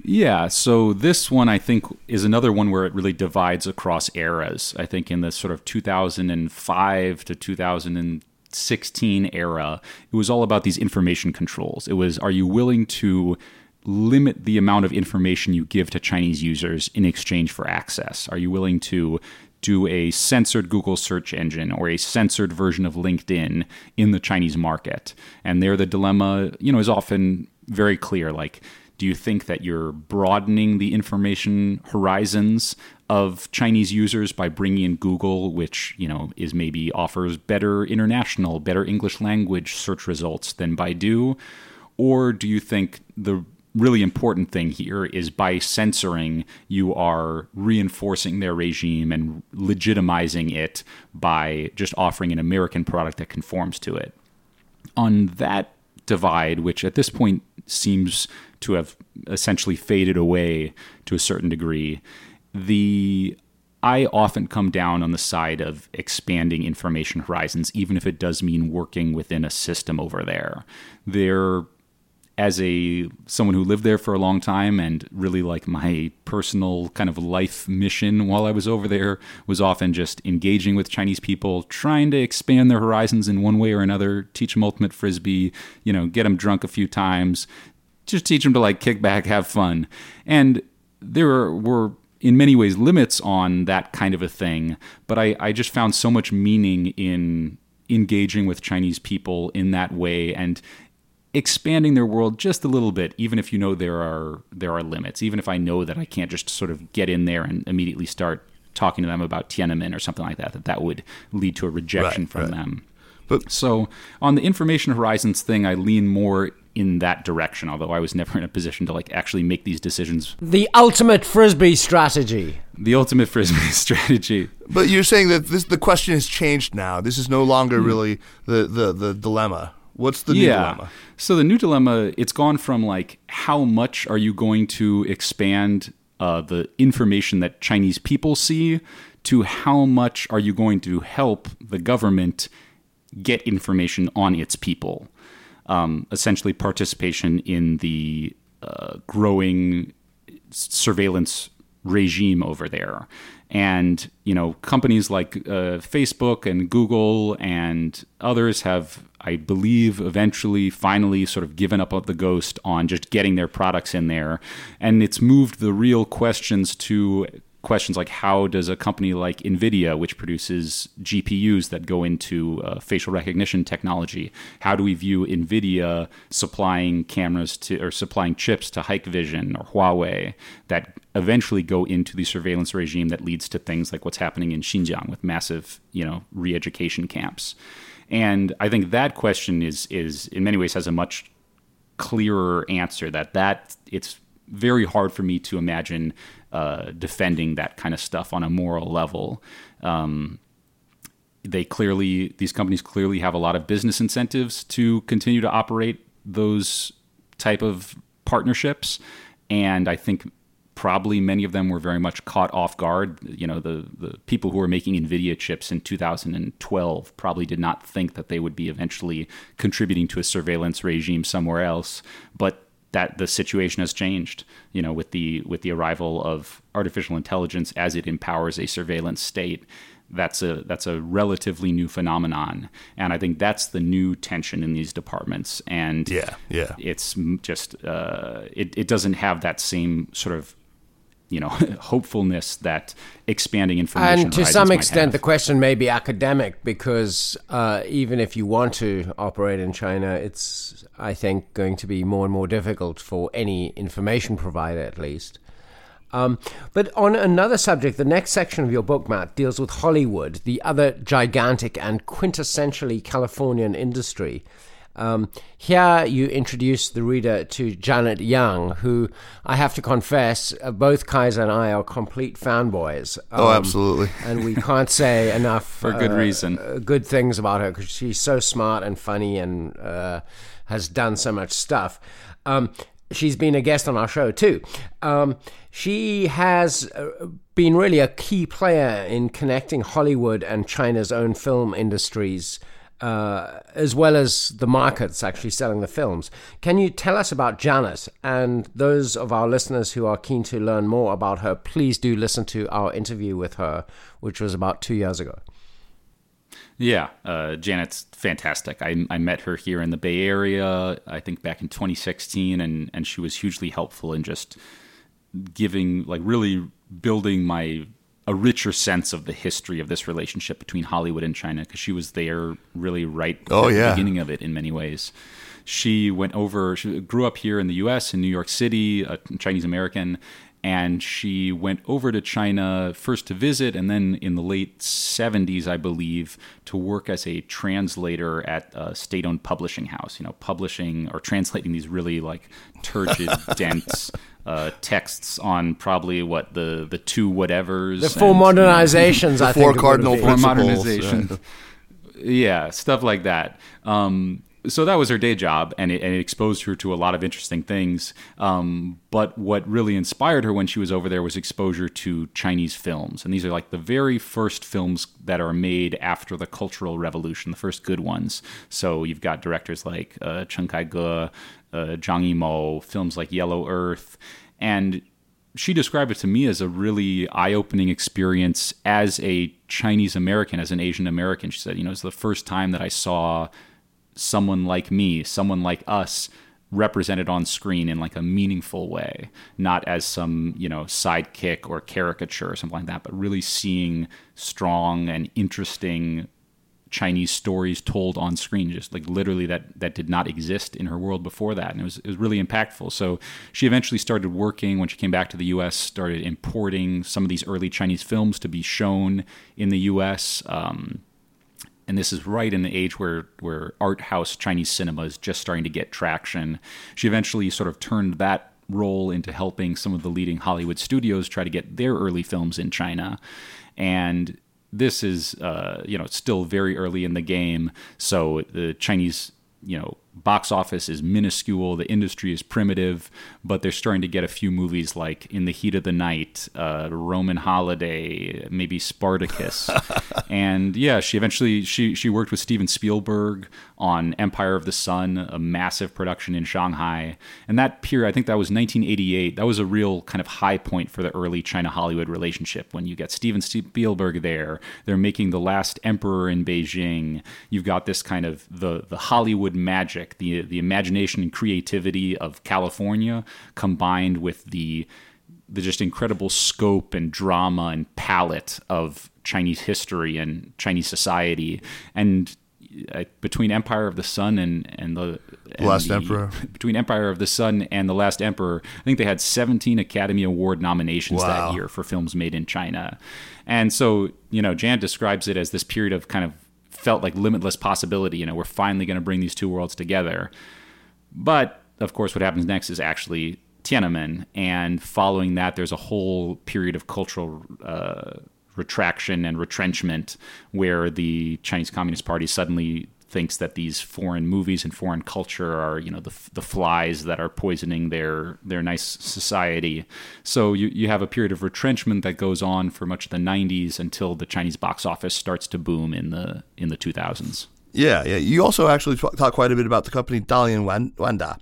Yeah, so this one I think is another one where it really divides across eras. I think in the sort of 2005 to 2016 era, it was all about these information controls. It was are you willing to limit the amount of information you give to Chinese users in exchange for access? Are you willing to do a censored Google search engine or a censored version of LinkedIn in the Chinese market? And there the dilemma, you know, is often very clear like do you think that you're broadening the information horizons of Chinese users by bringing in Google, which you know is maybe offers better international, better English language search results than Baidu, or do you think the really important thing here is by censoring, you are reinforcing their regime and legitimizing it by just offering an American product that conforms to it? On that divide, which at this point seems to have essentially faded away to a certain degree, the I often come down on the side of expanding information horizons, even if it does mean working within a system over there. There, as a someone who lived there for a long time and really like my personal kind of life mission while I was over there was often just engaging with Chinese people, trying to expand their horizons in one way or another, teach them ultimate frisbee, you know, get them drunk a few times, just teach them to like kick back, have fun. And there were in many ways limits on that kind of a thing, but I, I just found so much meaning in engaging with Chinese people in that way and expanding their world just a little bit, even if you know there are there are limits. Even if I know that I can't just sort of get in there and immediately start talking to them about Tiananmen or something like that, that that would lead to a rejection Right, from right. them. But- so on the information horizons thing, I lean more in that direction. Although I was never in a position to like actually make these decisions. the ultimate frisbee strategy. The ultimate frisbee strategy. But you're saying that this the question has changed now. This is no longer hmm. really the, the, the dilemma. What's the new dilemma? So the new dilemma, it's gone from like how much are you going to expand uh, the information that Chinese people see to how much are you going to help the government get information on its people. Um, essentially, participation in the uh, growing surveillance regime over there. And, you know, companies like uh, Facebook and Google and others have, I believe, eventually, finally sort of given up the ghost on just getting their products in there. And it's moved the real questions to questions like how does a company like Nvidia, which produces GPUs that go into uh, facial recognition technology, how do we view Nvidia supplying cameras to or supplying chips to Hikvision or Huawei that eventually go into the surveillance regime that leads to things like what's happening in Xinjiang with massive, you know, re-education camps. And I think that question is is in many ways has a much clearer answer that that it's very hard for me to imagine uh, defending that kind of stuff on a moral level. Um, they clearly, these companies clearly have a lot of business incentives to continue to operate those type of partnerships, and I think probably many of them were very much caught off guard. You know, the the people who were making Nvidia chips in 2012 probably did not think that they would be eventually contributing to a surveillance regime somewhere else, but that the situation has changed, you know, with the with the arrival of artificial intelligence as it empowers a surveillance state. that's a that's a relatively new phenomenon, and I think that's the new tension in these departments. And Yeah, yeah. it's just uh, it it doesn't have that same sort of you know hopefulness that expanding information And to some extent, the question may be academic because uh, even if you want to operate in China, it's, I think, going to be more and more difficult for any information provider, at least. Um, but on another subject, the next section of your book, Matt, deals with Hollywood, the other gigantic and quintessentially Californian industry. Um, here you introduce the reader to Janet Yang, who I have to confess, uh, both Kaiser and I are complete fanboys. Oh, Um, absolutely. and we can't say enough For good uh, reason. uh, good things about her because she's so smart and funny and uh, has done so much stuff. Um, she's been a guest on our show too. Um, she has uh, been really a key player in connecting Hollywood and China's own film industries. Uh, as well as the markets actually selling the films. Can you tell us about Janet? And those of our listeners who are keen to learn more about her, please do listen to our interview with her, which was about two years ago. Yeah, uh, Janet's fantastic. I, I met her here in the Bay Area, I think back in 2016, and, and she was hugely helpful in just giving, like, really building my a richer sense of the history of this relationship between Hollywood and China because she was there really right Oh, at yeah. the beginning of it in many ways. She went over, she grew up here in the US, in New York City, a Chinese American, and she went over to China first to visit and then in the late 70s, I believe, to work as a translator at a state owned publishing house, you know, publishing or translating these really like turgid, dense. Uh, texts on probably what the the two whatevers The four and, you know, modernizations, I think. four it cardinal be. for principles, modernization. yeah, stuff like that. Um, so that was her day job, and it, and it exposed her to a lot of interesting things. Um, but what really inspired her when she was over there was exposure to Chinese films, and these are like the very first films that are made after the Cultural Revolution, the first good ones. So you've got directors like uh, Chen Kai-ge, uh, Zhang Yimou, films like Yellow Earth, and she described it to me as a really eye-opening experience as a Chinese American, as an Asian American. She said, you know, it's the first time that I saw someone like me, someone like us represented on screen in like a meaningful way, not as some, you know, sidekick or caricature or something like that, but really seeing strong and interesting Chinese stories told on screen, just like literally that that did not exist in her world before that, and it was it was really impactful. So she eventually started working when she came back to the U.S. Started importing some of these early Chinese films to be shown in the U.S. Um, and this is right in the age where where art house Chinese cinema is just starting to get traction. She eventually sort of turned that role into helping some of the leading Hollywood studios try to get their early films in China, and this is uh, you know still very early in the game, so the Chinese you know box office is minuscule the industry is primitive but they're starting to get a few movies like in the heat of the night uh, roman holiday maybe spartacus. And yeah she eventually she she worked with steven spielberg on empire of the sun a massive production in shanghai. And that period i think that was 1988 that was a real kind of high point for the early china hollywood relationship. When you get steven spielberg there they're making the last emperor in beijing. You've got this kind of the the hollywood magic the the imagination and creativity of California combined with the the just incredible scope and drama and palette of Chinese history and Chinese society. And uh, between Empire of the Sun and and the and Last the- Emperor. between Empire of the Sun and the Last Emperor, I think they had 17 Academy Award nominations Wow. that year for films made in China, and so you know Jan describes it as this period of kind of felt like limitless possibility. You know, we're finally going to bring these two worlds together. But of course, what happens next is actually Tiananmen, and following that, there's a whole period of cultural uh, retraction and retrenchment where the Chinese Communist Party suddenly thinks that these foreign movies and foreign culture are, you know, the, the flies that are poisoning their their nice society. So you, you have a period of retrenchment that goes on for much of the 90s until the Chinese box office starts to boom in the in the 2000s. Yeah, yeah. You also actually talk, talk quite a bit about the company Dalian Wanda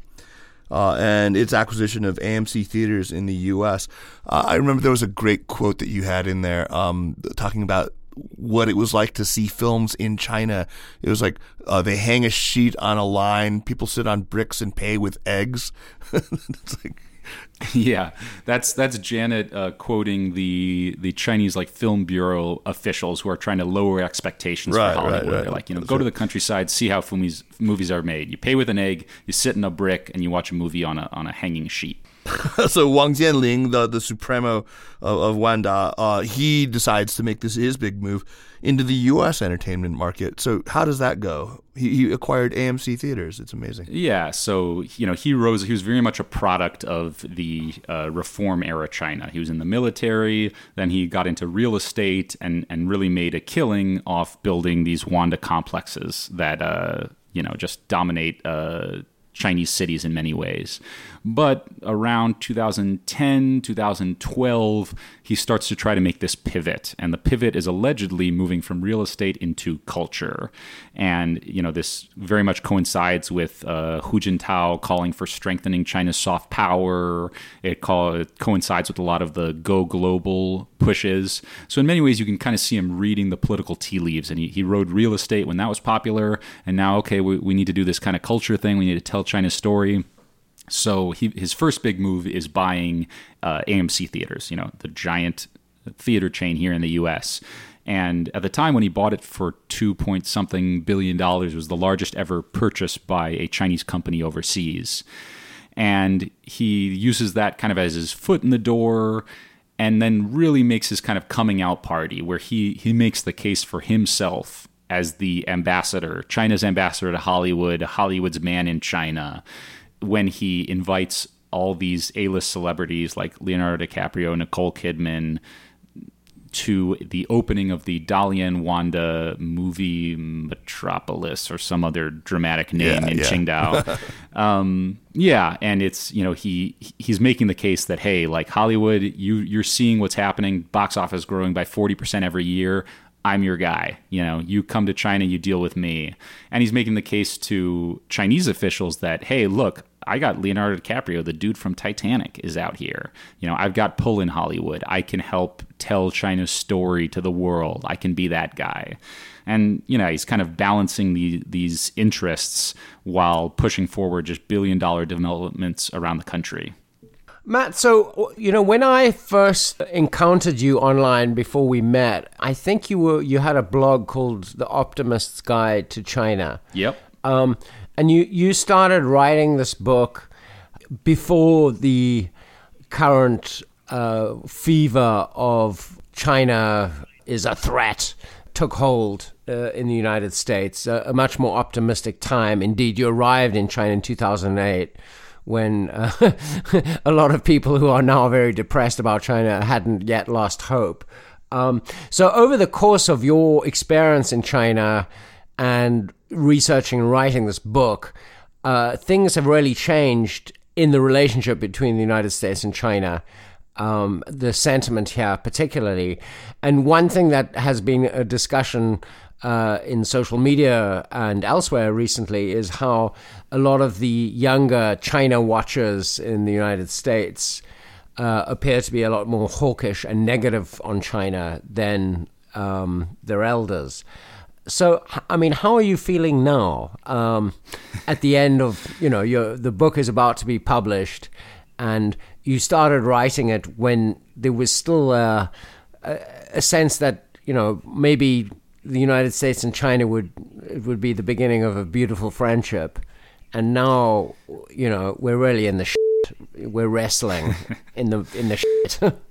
uh, and its acquisition of AMC theaters in the U.S. Uh, I remember there was a great quote that you had in there um, talking about what it was like to see films in China. It was like uh, they hang a sheet on a line, people sit on bricks and pay with eggs. it's like yeah, that's that's Janet uh, quoting the the Chinese like film bureau officials who are trying to lower expectations Right, for Hollywood. right, right. They're like, you know, That's go to the countryside, see how movies movies are made. You pay with an egg, you sit in a brick, and you watch a movie on a on a hanging sheet. so Wang Jianlin, the the Supremo of, of Wanda, uh, he decides to make this his big move into the U.S. entertainment market. So how does that go? He, he acquired AMC theaters. It's amazing. Yeah, so you know he rose. He was very much a product of the uh, reform era China. He was in the military, then he got into real estate, and and really made a killing off building these Wanda complexes that uh, you know just dominate uh, Chinese cities in many ways. But around 2010, 2012, he starts to try to make this pivot. And the pivot is allegedly moving from real estate into culture. And, you know, this very much coincides with uh, Hu Jintao calling for strengthening China's soft power. It, call, it coincides with a lot of the go global pushes. So, in many ways, you can kind of see him reading the political tea leaves. And he, he rode real estate when that was popular. And now, okay, we, we need to do this kind of culture thing. We need to tell China's story. So he, his first big move is buying uh, AMC theaters, you know, the giant theater chain here in the U.S. And at the time when he bought it for two point something billion dollars, was the largest ever purchase by a Chinese company overseas. And he uses that kind of as his foot in the door, and then really makes his kind of coming out party where he he makes the case for himself as the ambassador, China's ambassador to Hollywood, Hollywood's man in China when he invites all these A-list celebrities like Leonardo DiCaprio, Nicole Kidman to the opening of the Dalian Wanda movie Metropolis or some other dramatic name Yeah, in yeah. Qingdao. um, yeah, and it's you know he he's making the case that hey, like Hollywood, you you're seeing what's happening. Box office growing by forty percent every year. I'm your guy. You know, you come to China, you deal with me. And he's making the case to Chinese officials that, hey, look, I got Leonardo DiCaprio, the dude from Titanic, is out here. You know, I've got pull in Hollywood. I can help tell China's story to the world. I can be that guy. And, you know, he's kind of balancing the, these interests while pushing forward just billion dollar developments around the country. Matt, so you know when I first encountered you online before we met, I think you were you had a blog called The Optimist's Guide to China. Yep. Um, and you you started writing this book before the current uh, fever of China is a threat took hold uh, in the United States. A much more optimistic time. Indeed, you arrived in China in 2008 when uh, a lot of people who are now very depressed about China hadn't yet lost hope. Um, so, over the course of your experience in China and researching and writing this book, uh, things have really changed in the relationship between the United States and China. Um, the sentiment here, particularly. And one thing that has been a discussion uh, in social media and elsewhere recently is how a lot of the younger China watchers in the United States uh, appear to be a lot more hawkish and negative on China than um, their elders. So, I mean, how are you feeling now? Um, at the end of, you know, your the book is about to be published, and you started writing it when there was still a, a, a sense that you know maybe the United States and China would it would be the beginning of a beautiful friendship, and now you know we're really in the shit. We're wrestling in the in the shit.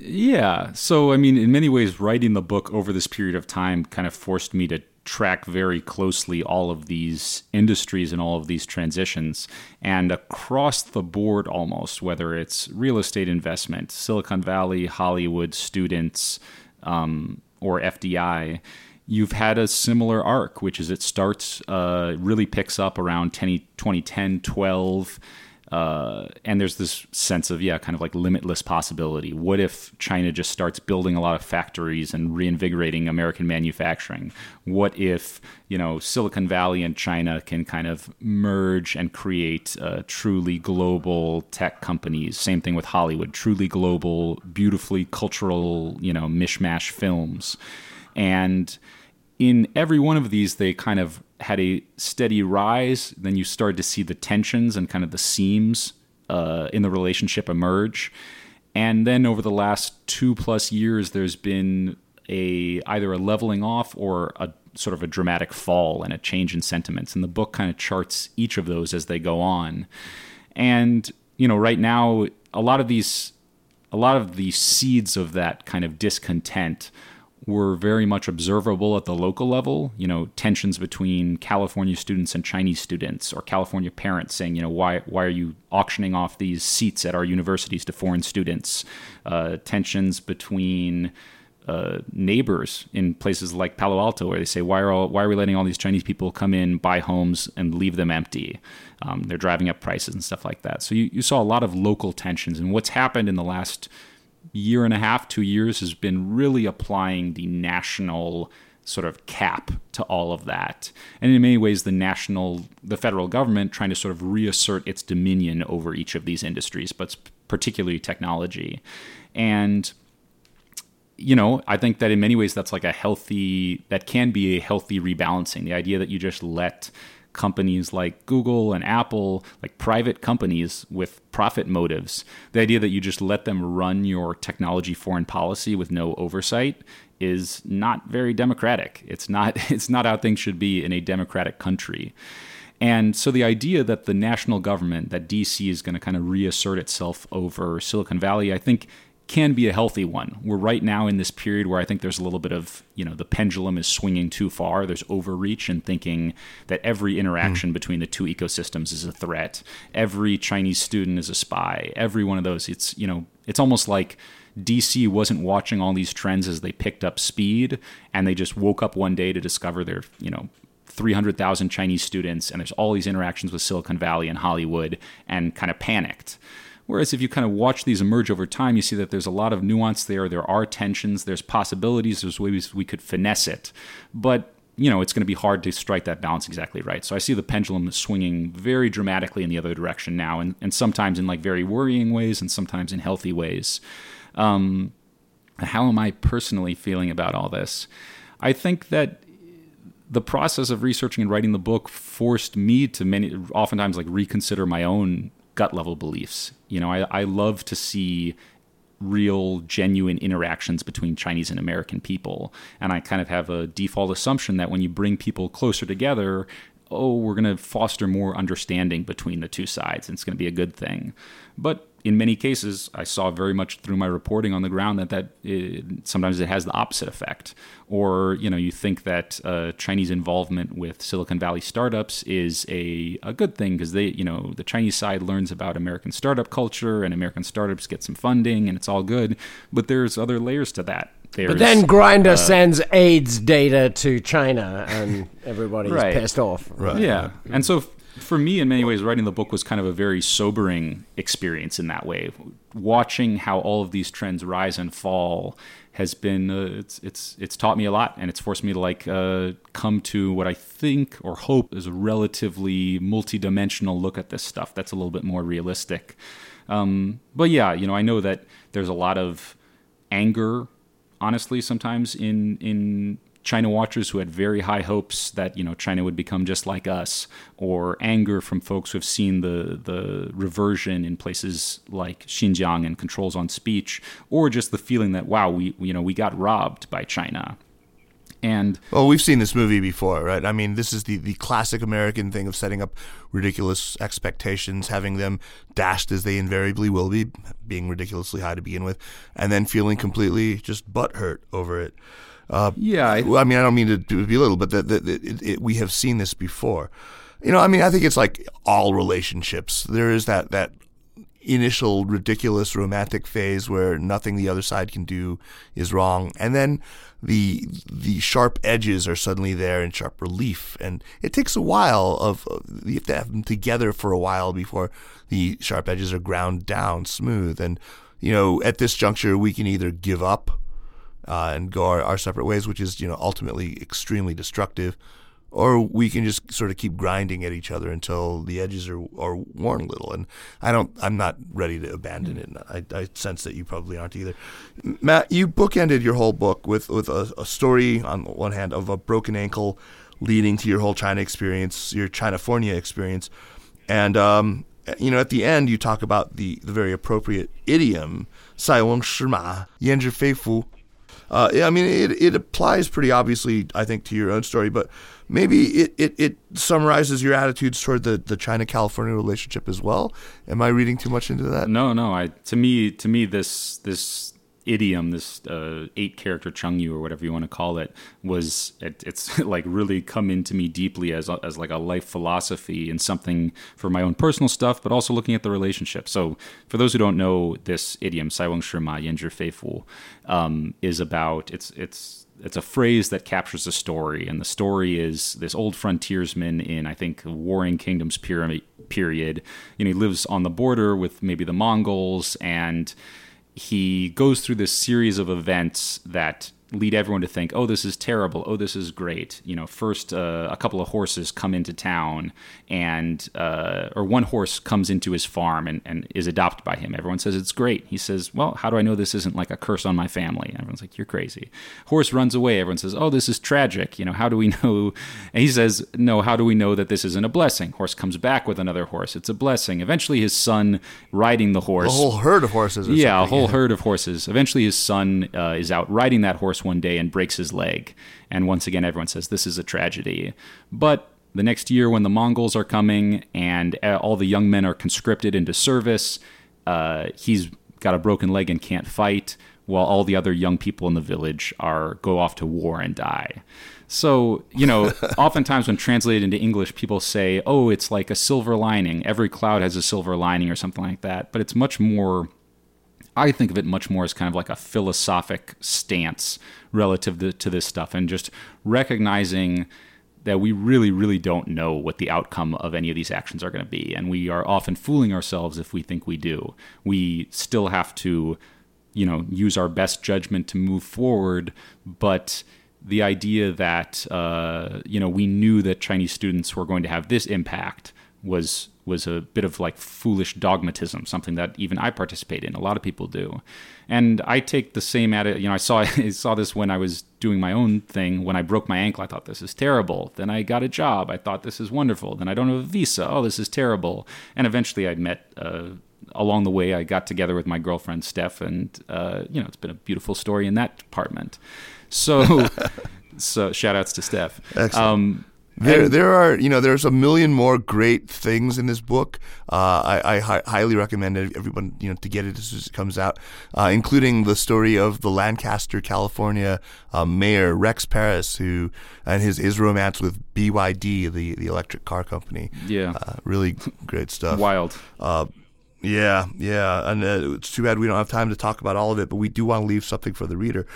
Yeah. So, I mean, in many ways, writing the book over this period of time kind of forced me to track very closely all of these industries and all of these transitions. And across the board, almost, whether it's real estate investment, Silicon Valley, Hollywood, students, um, or FDI, you've had a similar arc, which is it starts, uh, really picks up around 10, 2010, 12. Uh, and there's this sense of yeah, kind of like limitless possibility. What if China just starts building a lot of factories and reinvigorating American manufacturing? What if you know Silicon Valley and China can kind of merge and create uh, truly global tech companies? Same thing with Hollywood, truly global, beautifully cultural, you know, mishmash films, and in every one of these, they kind of had a steady rise. Then you started to see the tensions and kind of the seams uh, in the relationship emerge. And then over the last two plus years, there's been a either a leveling off or a sort of a dramatic fall and a change in sentiments. And the book kind of charts each of those as they go on. And you know, right now, a lot of these, a lot of the seeds of that kind of discontent were very much observable at the local level. You know, tensions between California students and Chinese students, or California parents saying, you know, why why are you auctioning off these seats at our universities to foreign students? Uh, tensions between uh, neighbors in places like Palo Alto, where they say, why are all, why are we letting all these Chinese people come in, buy homes, and leave them empty? Um, they're driving up prices and stuff like that. So you, you saw a lot of local tensions, and what's happened in the last year and a half, two years, has been really applying the national sort of cap to all of that. And in many ways, the national, the federal government trying to sort of reassert its dominion over each of these industries, but particularly technology. And you know, I think that in many ways that's like a healthy, that can be a healthy rebalancing. The idea that you just let companies like Google and Apple, like private companies with profit motives, the idea that you just let them run your technology foreign policy with no oversight is not very democratic. It's not it's not how things should be in a democratic country. And so the idea that the national government, that DC is going to kind of reassert itself over Silicon Valley, I think can be a healthy one. We're right now in this period where I think there's a little bit of, you know, the pendulum is swinging too far. There's overreach and thinking that every interaction mm. between the two ecosystems is a threat. Every Chinese student is a spy. Every one of those, it's, you know, it's almost like DC wasn't watching all these trends as they picked up speed and they just woke up one day to discover their, you know, 300,000 Chinese students and there's all these interactions with Silicon Valley and Hollywood and kind of panicked. Whereas if you kind of watch these emerge over time, you see that there's a lot of nuance there. There are tensions, there's possibilities, there's ways we could finesse it. But you know, it's going to be hard to strike that balance exactly right. So I see the pendulum swinging very dramatically in the other direction now, and, and sometimes in like very worrying ways, and sometimes in healthy ways. Um, how am I personally feeling about all this? I think that the process of researching and writing the book forced me to many, oftentimes, like reconsider my own gut level beliefs. You know, I, I love to see real, genuine interactions between Chinese and American people. And I kind of have a default assumption that when you bring people closer together, oh, we're going to foster more understanding between the two sides and it's going to be a good thing. But in many cases, I saw very much through my reporting on the ground that that it, sometimes it has the opposite effect. Or you know, you think that uh, Chinese involvement with Silicon Valley startups is a, a good thing because they, you know, the Chinese side learns about American startup culture and American startups get some funding and it's all good. But there's other layers to that. There's, but then Grindr uh, sends AIDS data to China, and everybody's right. pissed off. Right. Yeah, and so for me, in many ways, writing the book was kind of a very sobering experience in that way. Watching how all of these trends rise and fall has been uh, it's it's it's taught me a lot, and it's forced me to like uh, come to what I think or hope is a relatively multidimensional look at this stuff. That's a little bit more realistic. Um, but yeah, you know, I know that there's a lot of anger, honestly, sometimes in in China watchers who had very high hopes that you know China would become just like us, or anger from folks who have seen the the reversion in places like Xinjiang and controls on speech, or just the feeling that wow we you know we got robbed by China. And well, we've seen this movie before, right? I mean, this is the, the classic American thing of setting up ridiculous expectations, having them dashed as they invariably will be, being ridiculously high to begin with, and then feeling completely just butthurt over it. Uh, yeah. I, I, mean, I don't mean to, to belittle, but the, the, it, it, we have seen this before. You know, I mean, I think it's like all relationships. There is that that initial ridiculous romantic phase where nothing the other side can do is wrong, and then the the sharp edges are suddenly there in sharp relief, and it takes a while of you have to have them together for a while before the sharp edges are ground down smooth, and you know at this juncture we can either give up uh, and go our, our, separate ways, which is you know ultimately extremely destructive. Or we can just sort of keep grinding at each other until the edges are, are worn a little. And I don't, I'm not ready to abandon it. I, I, sense that you probably aren't either. Matt, you bookended your whole book with with a, a story on one hand of a broken ankle leading to your whole China experience, your Chinafornia experience. And, um, you know, at the end, you talk about the, the very appropriate idiom, 塞翁失马,焉知非福, uh, I mean, it, it applies pretty obviously, I think, to your own story, but maybe it, it, it summarizes your attitudes toward the, the China California relationship as well. Am I reading too much into that? No, no. I to me to me this this idiom, this uh, eight character Chengyu or whatever you want to call it, was it, it's like really come into me deeply as as like a life philosophy and something for my own personal stuff, but also looking at the relationship. So for those who don't know, this idiom "sai weng shi ma yan zhi fei fu" um, is about it's it's it's a phrase that captures a story, and the story is this old frontiersman in I think Warring Kingdoms pyramid period. You know, he lives on the border with maybe the Mongols and he goes through this series of events that lead everyone to think, oh, this is terrible. Oh, this is great. You know, first uh, a couple of horses come into town, and uh, or one horse comes into his farm and, and is adopted by him. Everyone says it's great. He says, well, how do I know this isn't like a curse on my family? Everyone's like, you're crazy. Horse runs away. Everyone says, oh, this is tragic. You know, how do we know? And he says, no, how do we know that this isn't a blessing? Horse comes back with another horse. It's a blessing. Eventually, his son riding the horse. A whole herd of horses. or Yeah, a whole herd of horses. Eventually, his son uh, is out riding that horse one day and breaks his leg. And once again, everyone says this is a tragedy. But the next year, when the Mongols are coming and uh, all the young men are conscripted into service, uh, he's got a broken leg and can't fight, while all the other young people in the village are go off to war and die. So, you know, oftentimes when translated into English, people say, oh, it's like a silver lining. Every cloud has a silver lining or something like that. But it's much more I think of it much more as kind of like a philosophic stance relative to, to, this stuff and just recognizing that we really, really don't know what the outcome of any of these actions are going to be. And we are often fooling ourselves if we think we do. We still have to, you know, use our best judgment to move forward, but the idea that, uh, you know, we knew that Chinese students were going to have this impact was was a bit of like foolish dogmatism, something that even I participate in. A lot of people do, and I take the same at it. You know, I saw I saw this when I was doing my own thing. When I broke my ankle, I thought this is terrible. Then I got a job. I thought this is wonderful. Then I don't have a visa. Oh, this is terrible. And eventually, I'd met. Uh, along the way, I got together with my girlfriend Steph, and uh, you know, it's been a beautiful story in that department. So, so shout outs to Steph. Excellent. Um, There, there are, you know, there's a million more great things in this book. Uh, I, I hi- highly recommend it- everyone, you know, to get it as soon as it comes out, uh, including the story of the Lancaster, California uh, mayor Rex Parris, who and his his romance with BYD, the the electric car company. Yeah. uh, really great stuff. Wild. Uh, yeah, yeah, and uh, it's too bad we don't have time to talk about all of it, but we do want to leave something for the reader.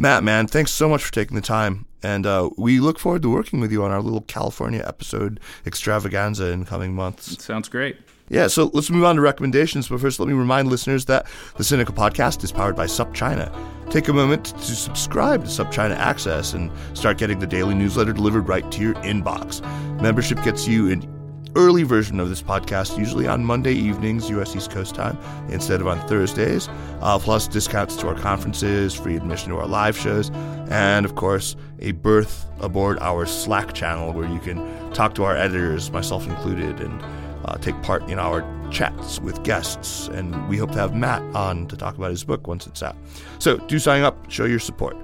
Matt, man, thanks so much for taking the time, and uh, we look forward to working with you on our little California episode extravaganza in coming months. Sounds great. Yeah, so let's move on to recommendations. But first, let me remind listeners that the Sinica Podcast is powered by SupChina. Take a moment to subscribe to SupChina Access and start getting the daily newsletter delivered right to your inbox. Membership gets you an early version of this podcast, usually on Monday evenings, U.S. East Coast time, instead of on Thursdays, uh, plus discounts to our conferences, free admission to our live shows, and of course, a berth aboard our Slack channel where you can talk to our editors, myself included, and uh, take part in our chats with guests. And we hope to have Matt on to talk about his book once it's out. So do sign up, show your support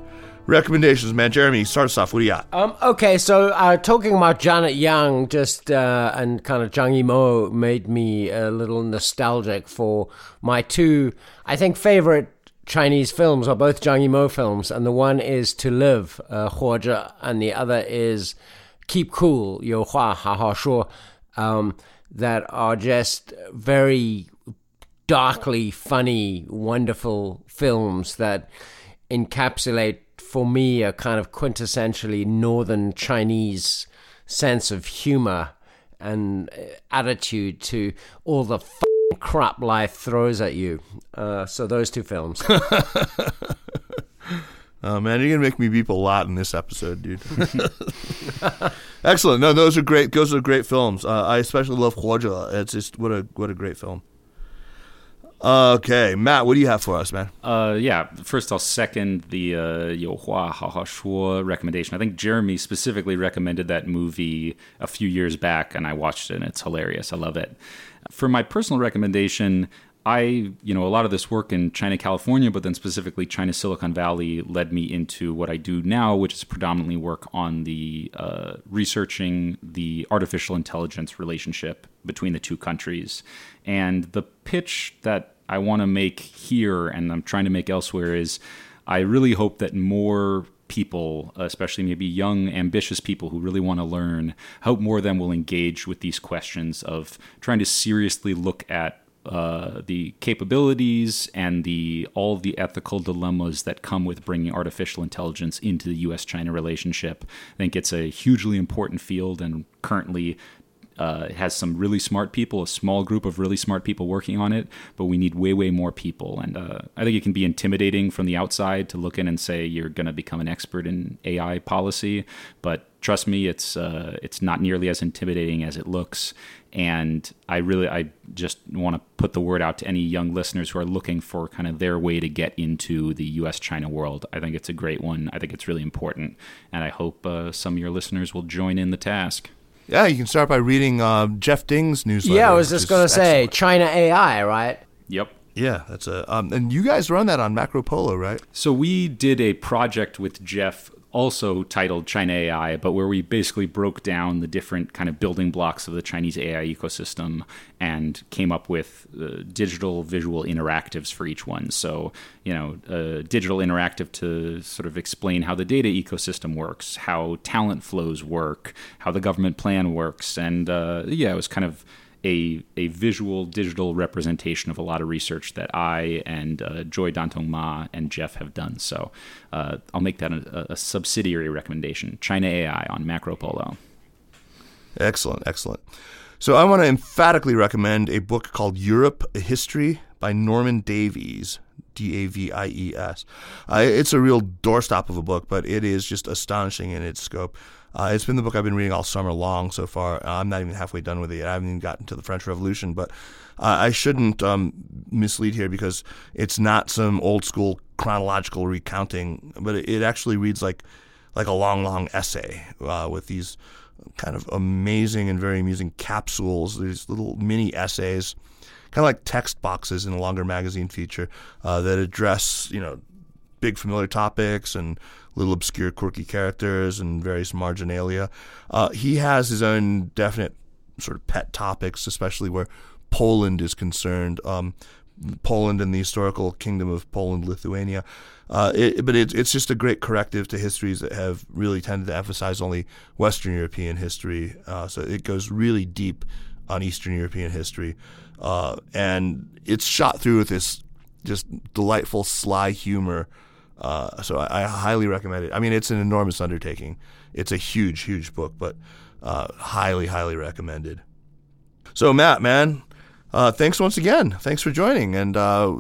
recommendations, man. Jeremy, start us off. What do you got? Um, okay, so uh, talking about Janet Yang, just uh, and kind of Zhang Yimou made me a little nostalgic for my two, I think, favorite Chinese films are both Zhang Yimou films, and the one is To Live, uh, Jia, and the other is Keep Cool, Yo Hua Ha Ha Shuo, um, that are just very darkly funny, wonderful films that encapsulate for me a kind of quintessentially northern Chinese sense of humor and uh, attitude to all the crap life throws at you. Uh, so those two films. Oh man, you're gonna make me beep a lot in this episode, dude. Excellent. No, those are great. Those are great films. Uh, I especially love Huozhe. It's just what a what a great film. Okay, Matt, what do you have for us, man? Uh, yeah, first I'll second the uh, Yohua Haha Shuo recommendation. I think Jeremy specifically recommended that movie a few years back, and I watched it, and it's hilarious. I love it. For my personal recommendation, I, you know, a lot of this work in China, California, but then specifically China, Silicon Valley led me into what I do now, which is predominantly work on the uh, researching the artificial intelligence relationship between the two countries. And the pitch that I want to make here and I'm trying to make elsewhere is I really hope that more people, especially maybe young, ambitious people who really want to learn, hope more of them will engage with these questions of trying to seriously look at uh, the capabilities and the all the ethical dilemmas that come with bringing artificial intelligence into the U.S.-China relationship. I think it's a hugely important field, and currently uh, it has some really smart people, a small group of really smart people working on it, but we need way, way more people. And uh, I think it can be intimidating from the outside to look in and say you're going to become an expert in AI policy, but trust me, it's uh, it's not nearly as intimidating as it looks. And I really, I just want to put the word out to any young listeners who are looking for kind of their way to get into the U.S.-China world. I think it's a great one. I think it's really important, and I hope uh, some of your listeners will join in the task. Yeah, you can start by reading uh, Jeff Ding's newsletter. Yeah, I was just going to say China AI, right? Yep. Yeah, that's a um, and you guys run that on MacroPolo, right? So we did a project with Jeff also titled China AI, but where we basically broke down the different kind of building blocks of the Chinese AI ecosystem and came up with uh, digital visual interactives for each one. So, you know, uh, digital interactive to sort of explain how the data ecosystem works, how talent flows work, how the government plan works. And uh, yeah, it was kind of a, a visual digital representation of a lot of research that I and uh, Joy Dantong Ma and Jeff have done. So uh, I'll make that a, a, subsidiary recommendation China AI on MacroPolo. Excellent, excellent. So I want to emphatically recommend a book called Europe a History by Norman Davies. D A V I E S. Uh, it's a real doorstop of a book, but it is just astonishing in its scope. Uh, it's been the book I've been reading all summer long so far. Uh, I'm not even halfway done with it. I haven't even gotten to the French Revolution, but uh, I shouldn't um, mislead here because it's not some old school chronological recounting, but it, it actually reads like like a long, long essay uh, with these kind of amazing and very amusing capsules, these little mini essays, kind of like text boxes in a longer magazine feature uh, that address you know big familiar topics and little obscure, quirky characters and various marginalia. Uh, he has his own definite sort of pet topics, especially where Poland is concerned. Um, Poland and the historical kingdom of Poland, Lithuania. Uh, it, but it, it's just a great corrective to histories that have really tended to emphasize only Western European history. Uh, so it goes really deep on Eastern European history. Uh, and it's shot through with this just delightful, sly humor uh, so I, I, highly recommend it. I mean, it's an enormous undertaking. It's a huge, huge book, but uh, highly, highly recommended. So Matt, man, uh, thanks once again. Thanks for joining, and uh,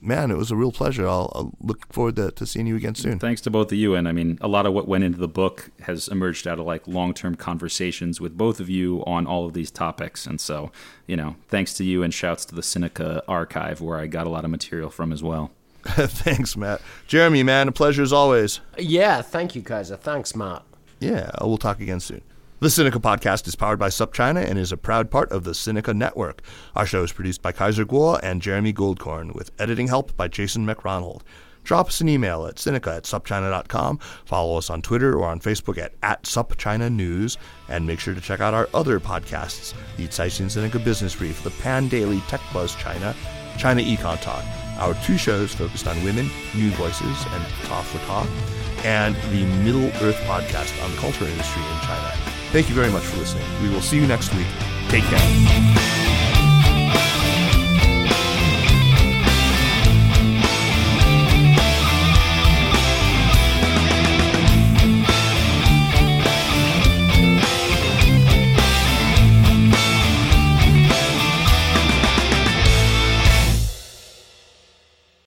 man, it was a real pleasure. I'll, I'll look forward to, to, seeing you again soon. Thanks to both of you, and I mean, a lot of what went into the book has emerged out of like long-term conversations with both of you on all of these topics, and so you know, thanks to you, and shouts to the Sinica archive where I got a lot of material from as well. Thanks, Matt. Jeremy, man, a pleasure as always. Yeah, thank you, Kaiser. Thanks, Matt. Yeah, we'll talk again soon. The Sinica podcast is powered by SupChina and is a proud part of the Sinica Network. Our show is produced by Kaiser Kuo and Jeremy Goldkorn, with editing help by Jason McRonald. Drop us an email at Sinica at supchina.com. Follow us on Twitter or on Facebook at, at SupChina News. And make sure to check out our other podcasts the Caixin Sinica Business Brief, the Pandaily Tech Buzz China, China Econ Talk, our two shows focused on women, new voices, and Ta for Ta, and the Middle Earth podcast on the culture industry in China. Thank you very much for listening. We will see you next week. Take care.